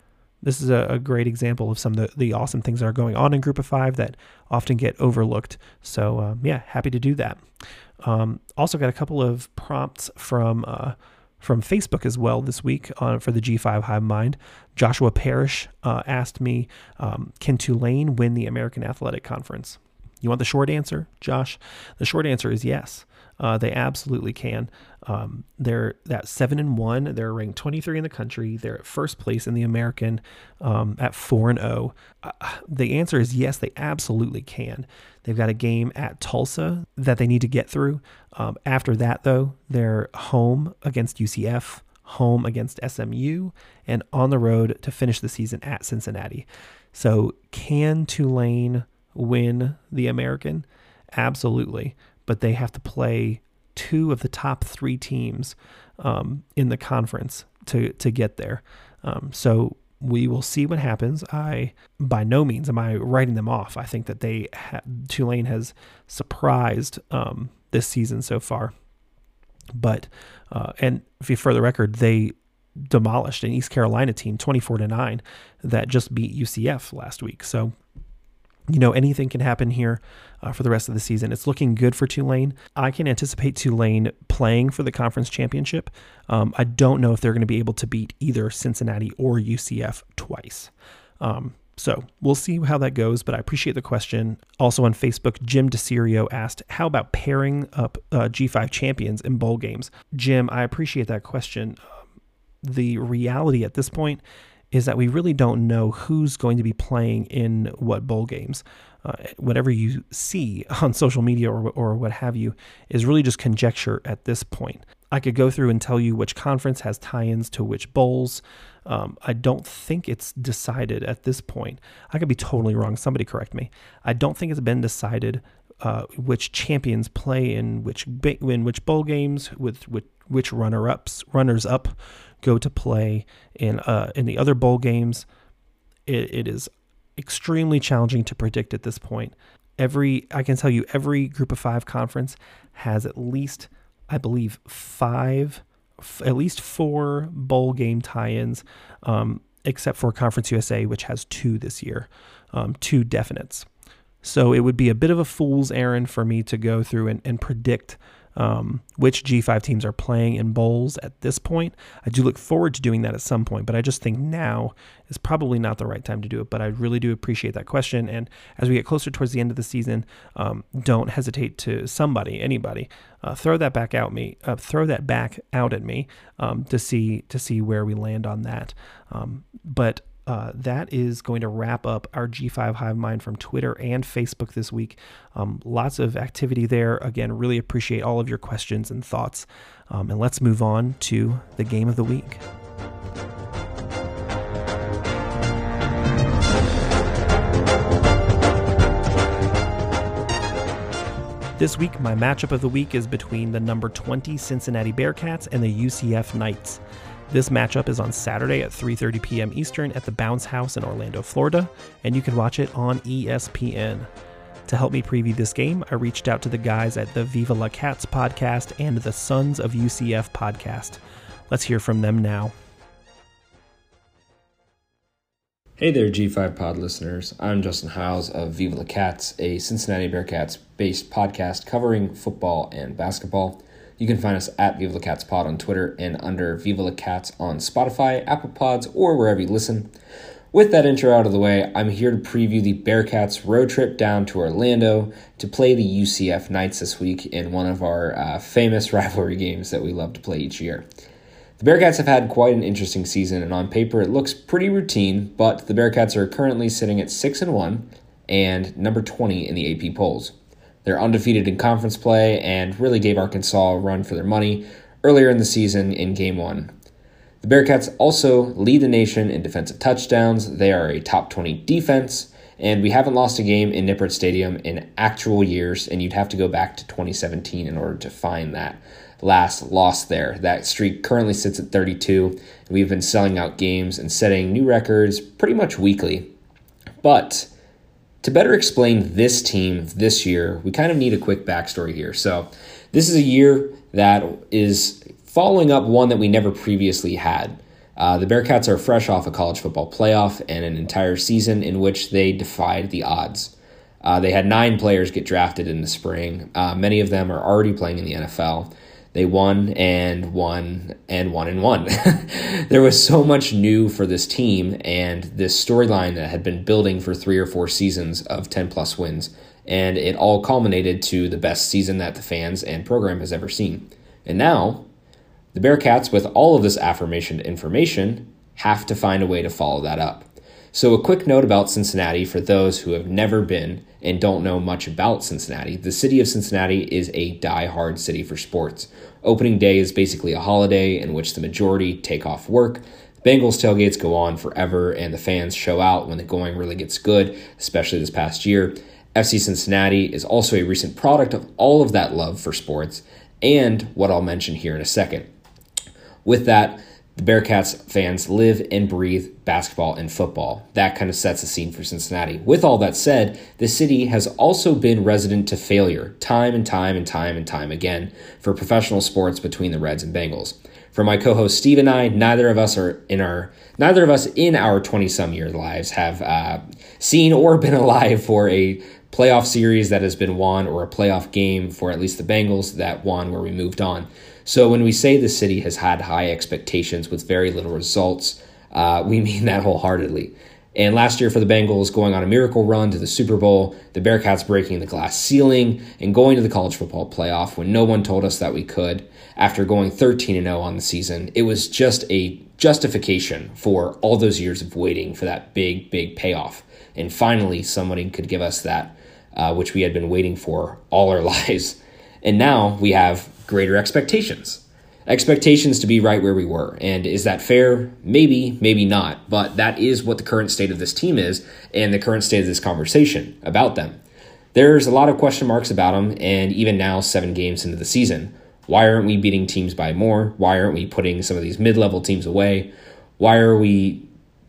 this is a, a, great example of some of the, the awesome things that are going on in Group of Five that often get overlooked. So um, yeah, happy to do that. Um, also got a couple of prompts from uh, from Facebook as well this week on, for the G5 Hive Mind. Joshua Parrish uh, asked me, um, "Can Tulane win the American Athletic Conference?" You want the short answer, Josh? The short answer is yes. Uh, they absolutely can. Um, they're that seven and one. They're ranked 23 in the country. They're at first place in the American um, at four and zero. Oh. Uh, the answer is yes. They absolutely can. They've got a game at Tulsa that they need to get through. Um, after that, though, they're home against UCF, home against SMU, and on the road to finish the season at Cincinnati. So, can Tulane win the American? Absolutely but they have to play two of the top three teams um, in the conference to to get there. Um, so we will see what happens. I by no means am I writing them off. I think that they ha- Tulane has surprised um, this season so far. But uh, and for the record, they demolished an East Carolina team 24 to 9 that just beat UCF last week. So you know, anything can happen here uh, for the rest of the season. It's looking good for Tulane. I can anticipate Tulane playing for the conference championship. Um, I don't know if they're going to be able to beat either Cincinnati or UCF twice. Um, so we'll see how that goes, but I appreciate the question. Also on Facebook, Jim DeSirio asked, How about pairing up uh, G5 champions in bowl games? Jim, I appreciate that question. Um, the reality at this point is that we really don't know who's going to be playing in what bowl games. Uh, whatever you see on social media or, or what have you is really just conjecture at this point. I could go through and tell you which conference has tie ins to which bowls. Um, I don't think it's decided at this point. I could be totally wrong. Somebody correct me. I don't think it's been decided uh, which champions play in which in which bowl games with, with which runner ups runners up go to play in uh, in the other bowl games. It, it is extremely challenging to predict at this point. Every I can tell you every group of five conference has at least I believe five, f- at least four bowl game tie-ins, um, except for Conference USA, which has two this year, um, two definites. So it would be a bit of a fool's errand for me to go through and, and predict um, which G5 teams are playing in bowls at this point. I do look forward to doing that at some point, but I just think now is probably not the right time to do it. But I really do appreciate that question. And as we get closer towards the end of the season, um, don't hesitate to somebody, anybody, uh, throw that back out me, uh, throw that back out at me um, to see to see where we land on that. Um, but uh, that is going to wrap up our G5 Hive Mind from Twitter and Facebook this week. Um, lots of activity there. Again, really appreciate all of your questions and thoughts. Um, and let's move on to the game of the week. This week, my matchup of the week is between the number 20 Cincinnati Bearcats and the UCF Knights. This matchup is on Saturday at 3:30 p.m. Eastern at the Bounce House in Orlando, Florida, and you can watch it on ESPN. To help me preview this game, I reached out to the guys at the Viva La Cats podcast and the Sons of UCF podcast. Let's hear from them now. Hey there, G5 Pod listeners. I'm Justin Hiles of Viva La Cats, a Cincinnati Bearcats based podcast covering football and basketball. You can find us at Viva La Cats Pod on Twitter and under Viva La Cats on Spotify, Apple Pods, or wherever you listen. With that intro out of the way, I'm here to preview the Bearcats road trip down to Orlando to play the UCF Knights this week in one of our uh, famous rivalry games that we love to play each year. The Bearcats have had quite an interesting season, and on paper it looks pretty routine, but the Bearcats are currently sitting at 6 and 1 and number 20 in the AP polls. They're undefeated in conference play and really gave Arkansas a run for their money earlier in the season in game one. The Bearcats also lead the nation in defensive touchdowns. They are a top 20 defense, and we haven't lost a game in Nippert Stadium in actual years, and you'd have to go back to 2017 in order to find that last loss there. That streak currently sits at 32. We've been selling out games and setting new records pretty much weekly. But to better explain this team this year, we kind of need a quick backstory here. So, this is a year that is following up one that we never previously had. Uh, the Bearcats are fresh off a college football playoff and an entire season in which they defied the odds. Uh, they had nine players get drafted in the spring. Uh, many of them are already playing in the NFL. They won and won and won and won. there was so much new for this team and this storyline that had been building for three or four seasons of 10 plus wins. And it all culminated to the best season that the fans and program has ever seen. And now, the Bearcats, with all of this affirmation information, have to find a way to follow that up. So, a quick note about Cincinnati for those who have never been and don't know much about Cincinnati. The city of Cincinnati is a die-hard city for sports. Opening day is basically a holiday in which the majority take off work. Bengals tailgates go on forever, and the fans show out when the going really gets good, especially this past year. FC Cincinnati is also a recent product of all of that love for sports, and what I'll mention here in a second. With that, The Bearcats fans live and breathe basketball and football. That kind of sets the scene for Cincinnati. With all that said, the city has also been resident to failure time and time and time and time again for professional sports between the Reds and Bengals. For my co-host Steve and I, neither of us are in our neither of us in our 20 some year lives have uh, seen or been alive for a playoff series that has been won or a playoff game for at least the Bengals that won where we moved on. So when we say the city has had high expectations with very little results, uh, we mean that wholeheartedly. And last year for the Bengals, going on a miracle run to the Super Bowl, the Bearcats breaking the glass ceiling and going to the college football playoff when no one told us that we could after going 13 0 on the season. It was just a justification for all those years of waiting for that big, big payoff. And finally, somebody could give us that, uh, which we had been waiting for all our lives. And now we have greater expectations. Expectations to be right where we were. And is that fair? Maybe, maybe not. But that is what the current state of this team is and the current state of this conversation about them. There's a lot of question marks about them, and even now, seven games into the season. Why aren't we beating teams by more? Why aren't we putting some of these mid level teams away? Why are we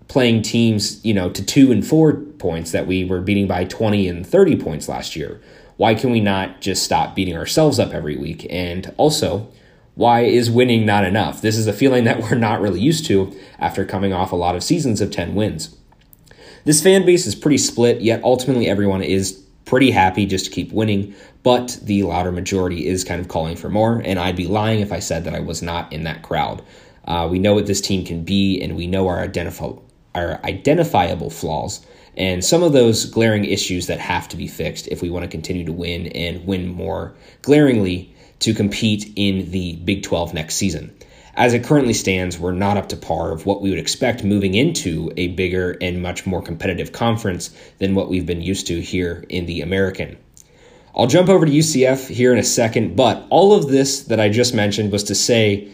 playing teams, you know, to two and four points that we were beating by 20 and 30 points last year? Why can we not just stop beating ourselves up every week? And also, why is winning not enough? This is a feeling that we're not really used to after coming off a lot of seasons of 10 wins. This fan base is pretty split, yet ultimately everyone is pretty happy just to keep winning, but the louder majority is kind of calling for more, and I'd be lying if I said that I was not in that crowd. Uh, we know what this team can be, and we know our, identif- our identifiable flaws and some of those glaring issues that have to be fixed if we want to continue to win and win more glaringly to compete in the Big 12 next season. As it currently stands, we're not up to par of what we would expect moving into a bigger and much more competitive conference than what we've been used to here in the American. I'll jump over to UCF here in a second, but all of this that I just mentioned was to say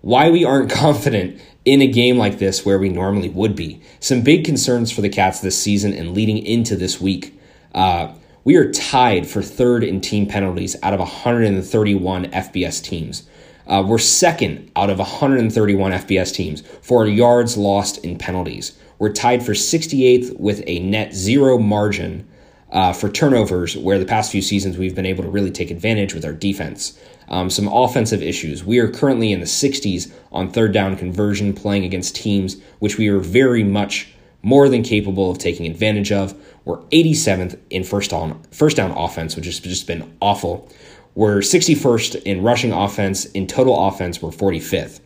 why we aren't confident in a game like this where we normally would be. Some big concerns for the Cats this season and leading into this week. Uh, we are tied for third in team penalties out of 131 FBS teams. Uh, we're second out of 131 FBS teams for yards lost in penalties. We're tied for 68th with a net zero margin uh, for turnovers, where the past few seasons we've been able to really take advantage with our defense. Um, some offensive issues. We are currently in the 60s on third down conversion, playing against teams which we are very much more than capable of taking advantage of. We're 87th in first down, first down offense, which has just been awful. We're 61st in rushing offense. In total offense, we're 45th.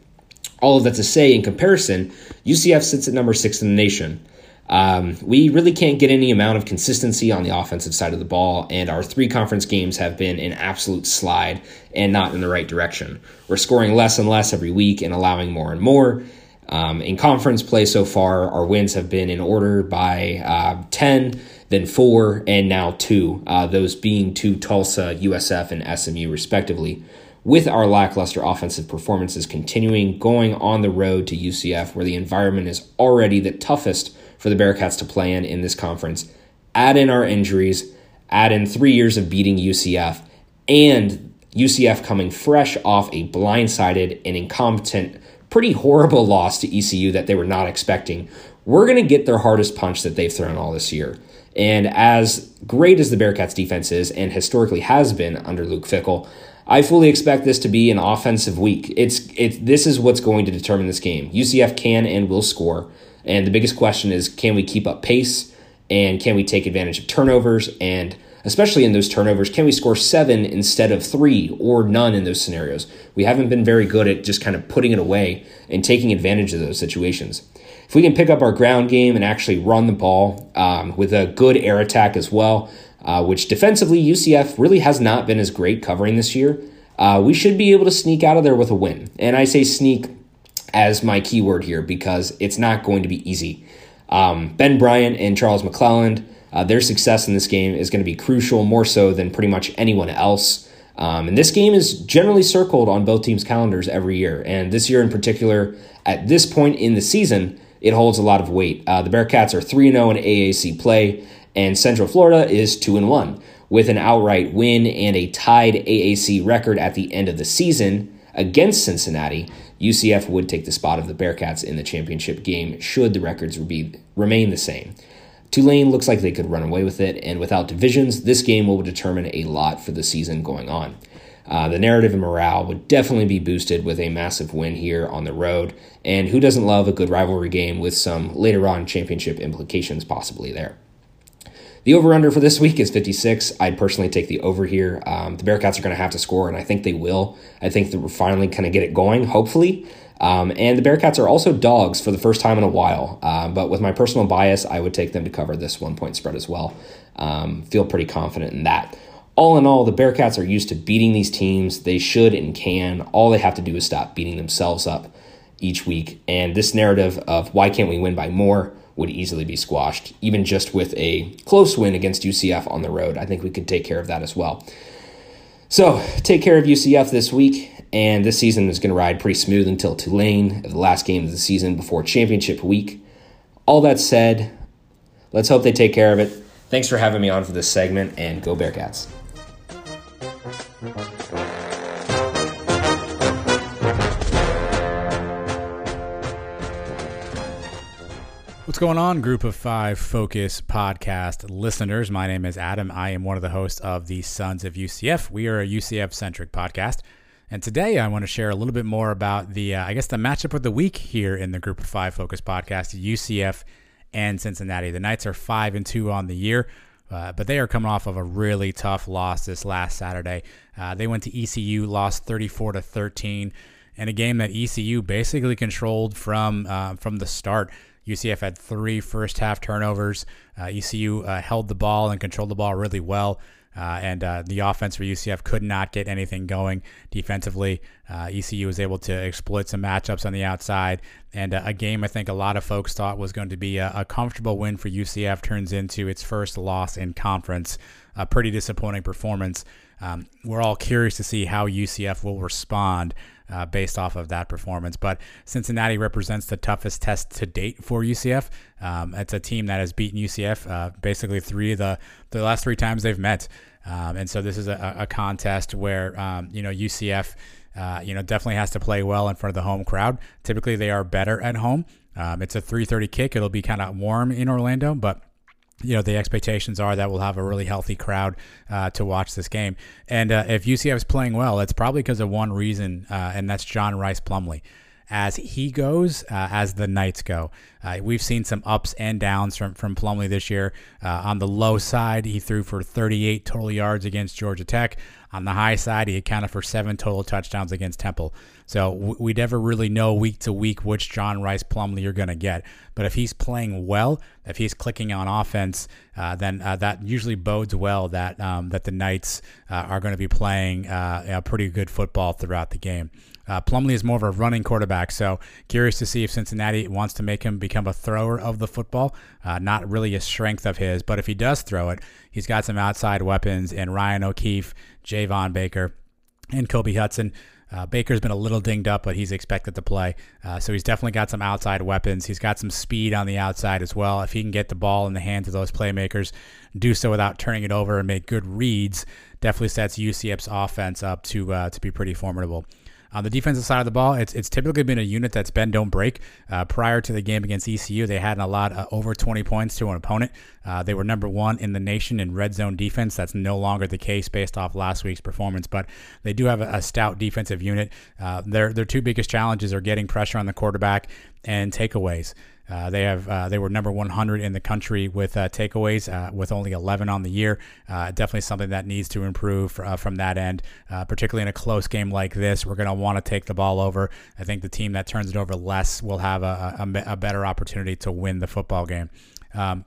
All of that to say, in comparison, UCF sits at number six in the nation. Um, we really can't get any amount of consistency on the offensive side of the ball, and our three conference games have been an absolute slide and not in the right direction. We're scoring less and less every week and allowing more and more. Um, in conference play so far, our wins have been in order by uh, 10, then 4, and now 2, uh, those being to Tulsa, USF, and SMU, respectively. With our lackluster offensive performances continuing, going on the road to UCF, where the environment is already the toughest for the Bearcats to play in in this conference. Add in our injuries, add in three years of beating UCF, and UCF coming fresh off a blindsided and incompetent, pretty horrible loss to ECU that they were not expecting. We're going to get their hardest punch that they've thrown all this year. And as great as the Bearcats defense is and historically has been under Luke Fickell, I fully expect this to be an offensive week. It's it's this is what's going to determine this game. UCF can and will score. And the biggest question is can we keep up pace and can we take advantage of turnovers? And especially in those turnovers, can we score seven instead of three or none in those scenarios? We haven't been very good at just kind of putting it away and taking advantage of those situations. If we can pick up our ground game and actually run the ball um, with a good air attack as well, uh, which defensively UCF really has not been as great covering this year, uh, we should be able to sneak out of there with a win. And I say sneak as my keyword here because it's not going to be easy. Um, ben Bryant and Charles McClelland, uh, their success in this game is going to be crucial, more so than pretty much anyone else. Um, and this game is generally circled on both teams' calendars every year. And this year in particular, at this point in the season, it holds a lot of weight. Uh, the Bearcats are 3 0 in AAC play, and Central Florida is 2 1, with an outright win and a tied AAC record at the end of the season against Cincinnati UCF would take the spot of the Bearcats in the championship game should the records be, remain the same. Tulane looks like they could run away with it, and without divisions, this game will determine a lot for the season going on. Uh, the narrative and morale would definitely be boosted with a massive win here on the road, and who doesn't love a good rivalry game with some later on championship implications possibly there? The over under for this week is 56. I'd personally take the over here. Um, the Bearcats are going to have to score, and I think they will. I think that we're finally going to get it going, hopefully. Um, and the Bearcats are also dogs for the first time in a while. Uh, but with my personal bias, I would take them to cover this one point spread as well. Um, feel pretty confident in that. All in all, the Bearcats are used to beating these teams. They should and can. All they have to do is stop beating themselves up each week. And this narrative of why can't we win by more would easily be squashed, even just with a close win against UCF on the road. I think we could take care of that as well. So, take care of UCF this week, and this season is going to ride pretty smooth until Tulane, the last game of the season before championship week. All that said, let's hope they take care of it. Thanks for having me on for this segment, and go Bearcats. What's going on, Group of Five Focus podcast listeners? My name is Adam. I am one of the hosts of the Sons of UCF. We are a UCF centric podcast. And today I want to share a little bit more about the, uh, I guess, the matchup of the week here in the Group of Five Focus podcast UCF and Cincinnati. The Knights are 5 and 2 on the year. Uh, but they are coming off of a really tough loss this last Saturday. Uh, they went to ECU, lost 34 to 13, in a game that ECU basically controlled from uh, from the start. UCF had three first half turnovers. Uh, ECU uh, held the ball and controlled the ball really well. Uh, and uh, the offense for UCF could not get anything going defensively. Uh, ECU was able to exploit some matchups on the outside, and uh, a game I think a lot of folks thought was going to be a, a, comfortable win for UCF turns into its first loss in conference. A pretty disappointing performance. Um, we're all curious to see how UCF will respond uh, based off of that performance. But Cincinnati represents the toughest test to date for UCF. Um, it's a team that has beaten UCF uh, basically three of the the last three times they've met, um, and so this is a, a contest where um, you know UCF. Uh, you know, definitely has to play well in front of the home crowd. Typically, they are better at home. Um, it's a 3:30 kick. It'll be kind of warm in Orlando, but you know the expectations are that we'll have a really healthy crowd uh, to watch this game. And uh, if UCF is playing well, it's probably because of one reason, uh, and that's John Rice Plumlee. As he goes, uh, as the Knights go, uh, we've seen some ups and downs from from Plumlee this year. Uh, on the low side, he threw for 38 total yards against Georgia Tech. On the high side, he accounted for seven total touchdowns against Temple. So we never really know week to week which John Rice Plumlee you're going to get. But if he's playing well, if he's clicking on offense, uh, then uh, that usually bodes well that um, that the Knights uh, are going to be playing uh, pretty good football throughout the game. Uh, Plumlee is more of a running quarterback, so curious to see if Cincinnati wants to make him become a thrower of the football. Uh, not really a strength of his, but if he does throw it, he's got some outside weapons in Ryan O'Keefe, Javon Baker, and Kobe Hudson. Uh, Baker's been a little dinged up, but he's expected to play. Uh, so he's definitely got some outside weapons. He's got some speed on the outside as well. If he can get the ball in the hands of those playmakers, do so without turning it over and make good reads, definitely sets UCF's offense up to uh, to be pretty formidable. On the defensive side of the ball, it's, it's typically been a unit that's bend don't break. Uh, prior to the game against ECU, they had a lot uh, over 20 points to an opponent. Uh, they were number one in the nation in red zone defense. That's no longer the case based off last week's performance, but they do have a, a stout defensive unit. Uh, their their two biggest challenges are getting pressure on the quarterback and takeaways. Uh, they have uh, they were number 100 in the country with uh, takeaways, uh, with only 11 on the year. Uh, definitely something that needs to improve uh, from that end, particularly in a close game like this. We're going to want to take the ball over. I think the team that turns it over less will have a, a, a better opportunity to win the football game. Um,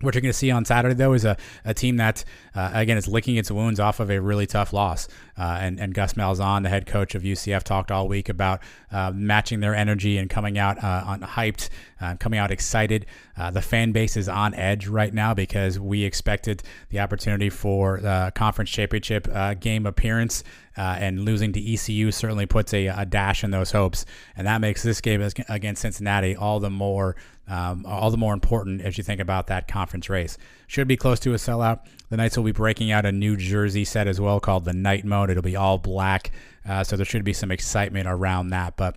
what you're going to see on Saturday, though, is a, a team that, uh, again, is licking its wounds off of a really tough loss. Uh, and, and Gus Malzahn, the head coach of UCF, talked all week about uh, matching their energy and coming out uh, on hyped, uh, coming out excited. Uh, the fan base is on edge right now because we expected the opportunity for the conference championship game appearance. and losing to ECU certainly puts a, a dash in those hopes. And that makes this game against Cincinnati all the more um, all the more important as you think about that conference race. Should be close to a sellout. The Knights will be breaking out a new jersey set as well called the Night Mode. It'll be all black, uh, so there should be some excitement around that. But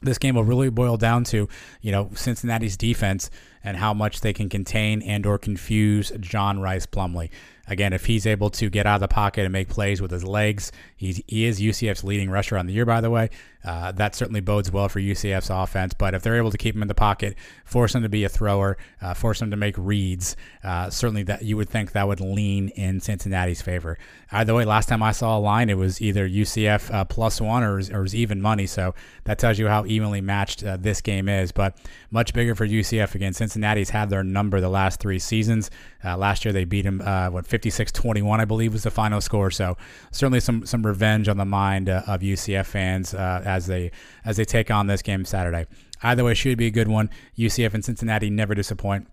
this game will really boil down to, you know, Cincinnati's defense and how much they can contain and or confuse John Rice Plumlee. Again, if he's able to get out of the pocket and make plays with his legs, he's, he is UCF's leading rusher on the year, by the way. Uh, that certainly bodes well for UCF's offense. But if they're able to keep him in the pocket, force him to be a thrower, uh, force him to make reads, uh, certainly that you would think that would lean in Cincinnati's favor. Either way, last time I saw a line, it was either UCF uh, plus one or, or was even money. So that tells you how evenly matched uh, this game is. But much bigger for UCF again. Cincinnati's had their number the last three seasons. Uh, last year they beat him what 56-21, I believe, was the final score. So certainly some some revenge on the mind of UCF fans as they as they take on this game Saturday. Either way, should be a good one. UCF and Cincinnati never disappoint,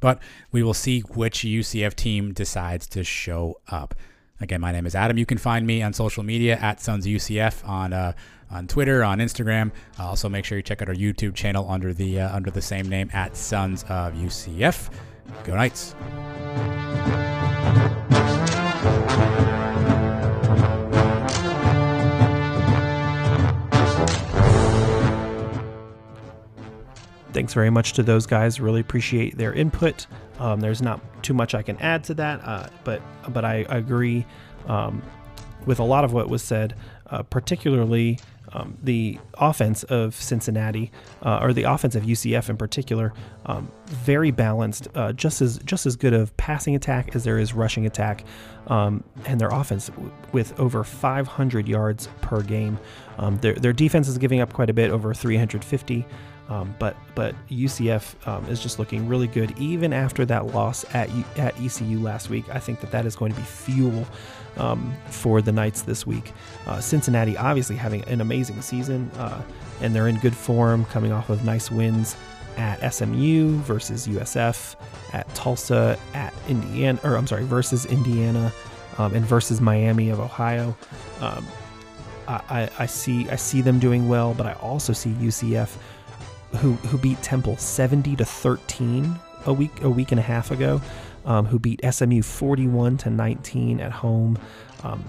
but we will see which UCF team decides to show up. Again, my name is Adam. You can find me on social media at Sons UCF on uh, on Twitter, on Instagram. Uh, also, make sure you check out our YouTube channel under the uh, under the same name at Sons of UCF. Go Knights! thanks very much to those guys. Really appreciate their input. Um, there's not too much I can add to that, uh, but but I agree um, with a lot of what was said, uh, particularly um, the offense of Cincinnati uh, or the offense of UCF in particular. Um, very balanced, uh, just as just as good of passing attack as there is rushing attack, um, and their offense w- with over 500 yards per game. Um, their their defense is giving up quite a bit, over 350. Um, but but UCF um, is just looking really good even after that loss at at ECU last week. I think that that is going to be fuel um, for the Knights this week. Uh, Cincinnati obviously having an amazing season uh, and they're in good form, coming off of nice wins at SMU versus USF, at Tulsa, at Indiana, or I'm sorry, versus Indiana, um, and versus Miami of Ohio. Um, I, I see I see them doing well, but I also see UCF who who beat Temple 70 to 13 a week a week and a half ago, um, who beat SMU 41 to 19 at home. Um,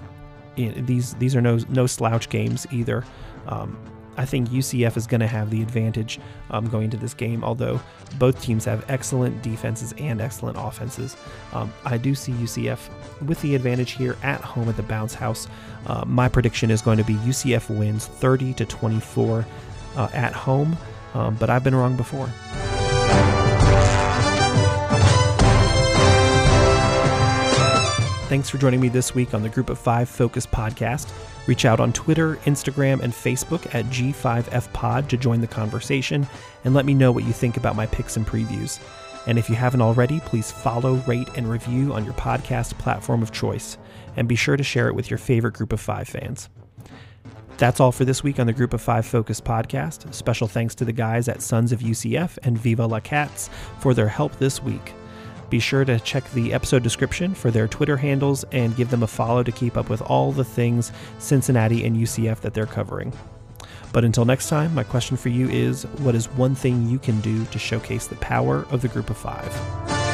these these are no no slouch games either. Um, I think UCF is going to have the advantage um, going into this game, although both teams have excellent defenses and excellent offenses. Um, I do see UCF with the advantage here at home at the Bounce House. Uh, my prediction is going to be UCF wins 30 to 24 uh, at home um, but I've been wrong before. Thanks for joining me this week on the Group of Five Focus podcast. Reach out on Twitter, Instagram, and Facebook at G5FPod to join the conversation and let me know what you think about my picks and previews. And if you haven't already, please follow, rate, and review on your podcast platform of choice. And be sure to share it with your favorite Group of Five fans. That's all for this week on the Group of Five Focus podcast. Special thanks to the guys at Sons of UCF and Viva La Cats for their help this week. Be sure to check the episode description for their Twitter handles and give them a follow to keep up with all the things Cincinnati and UCF that they're covering. But until next time, my question for you is what is one thing you can do to showcase the power of the Group of Five?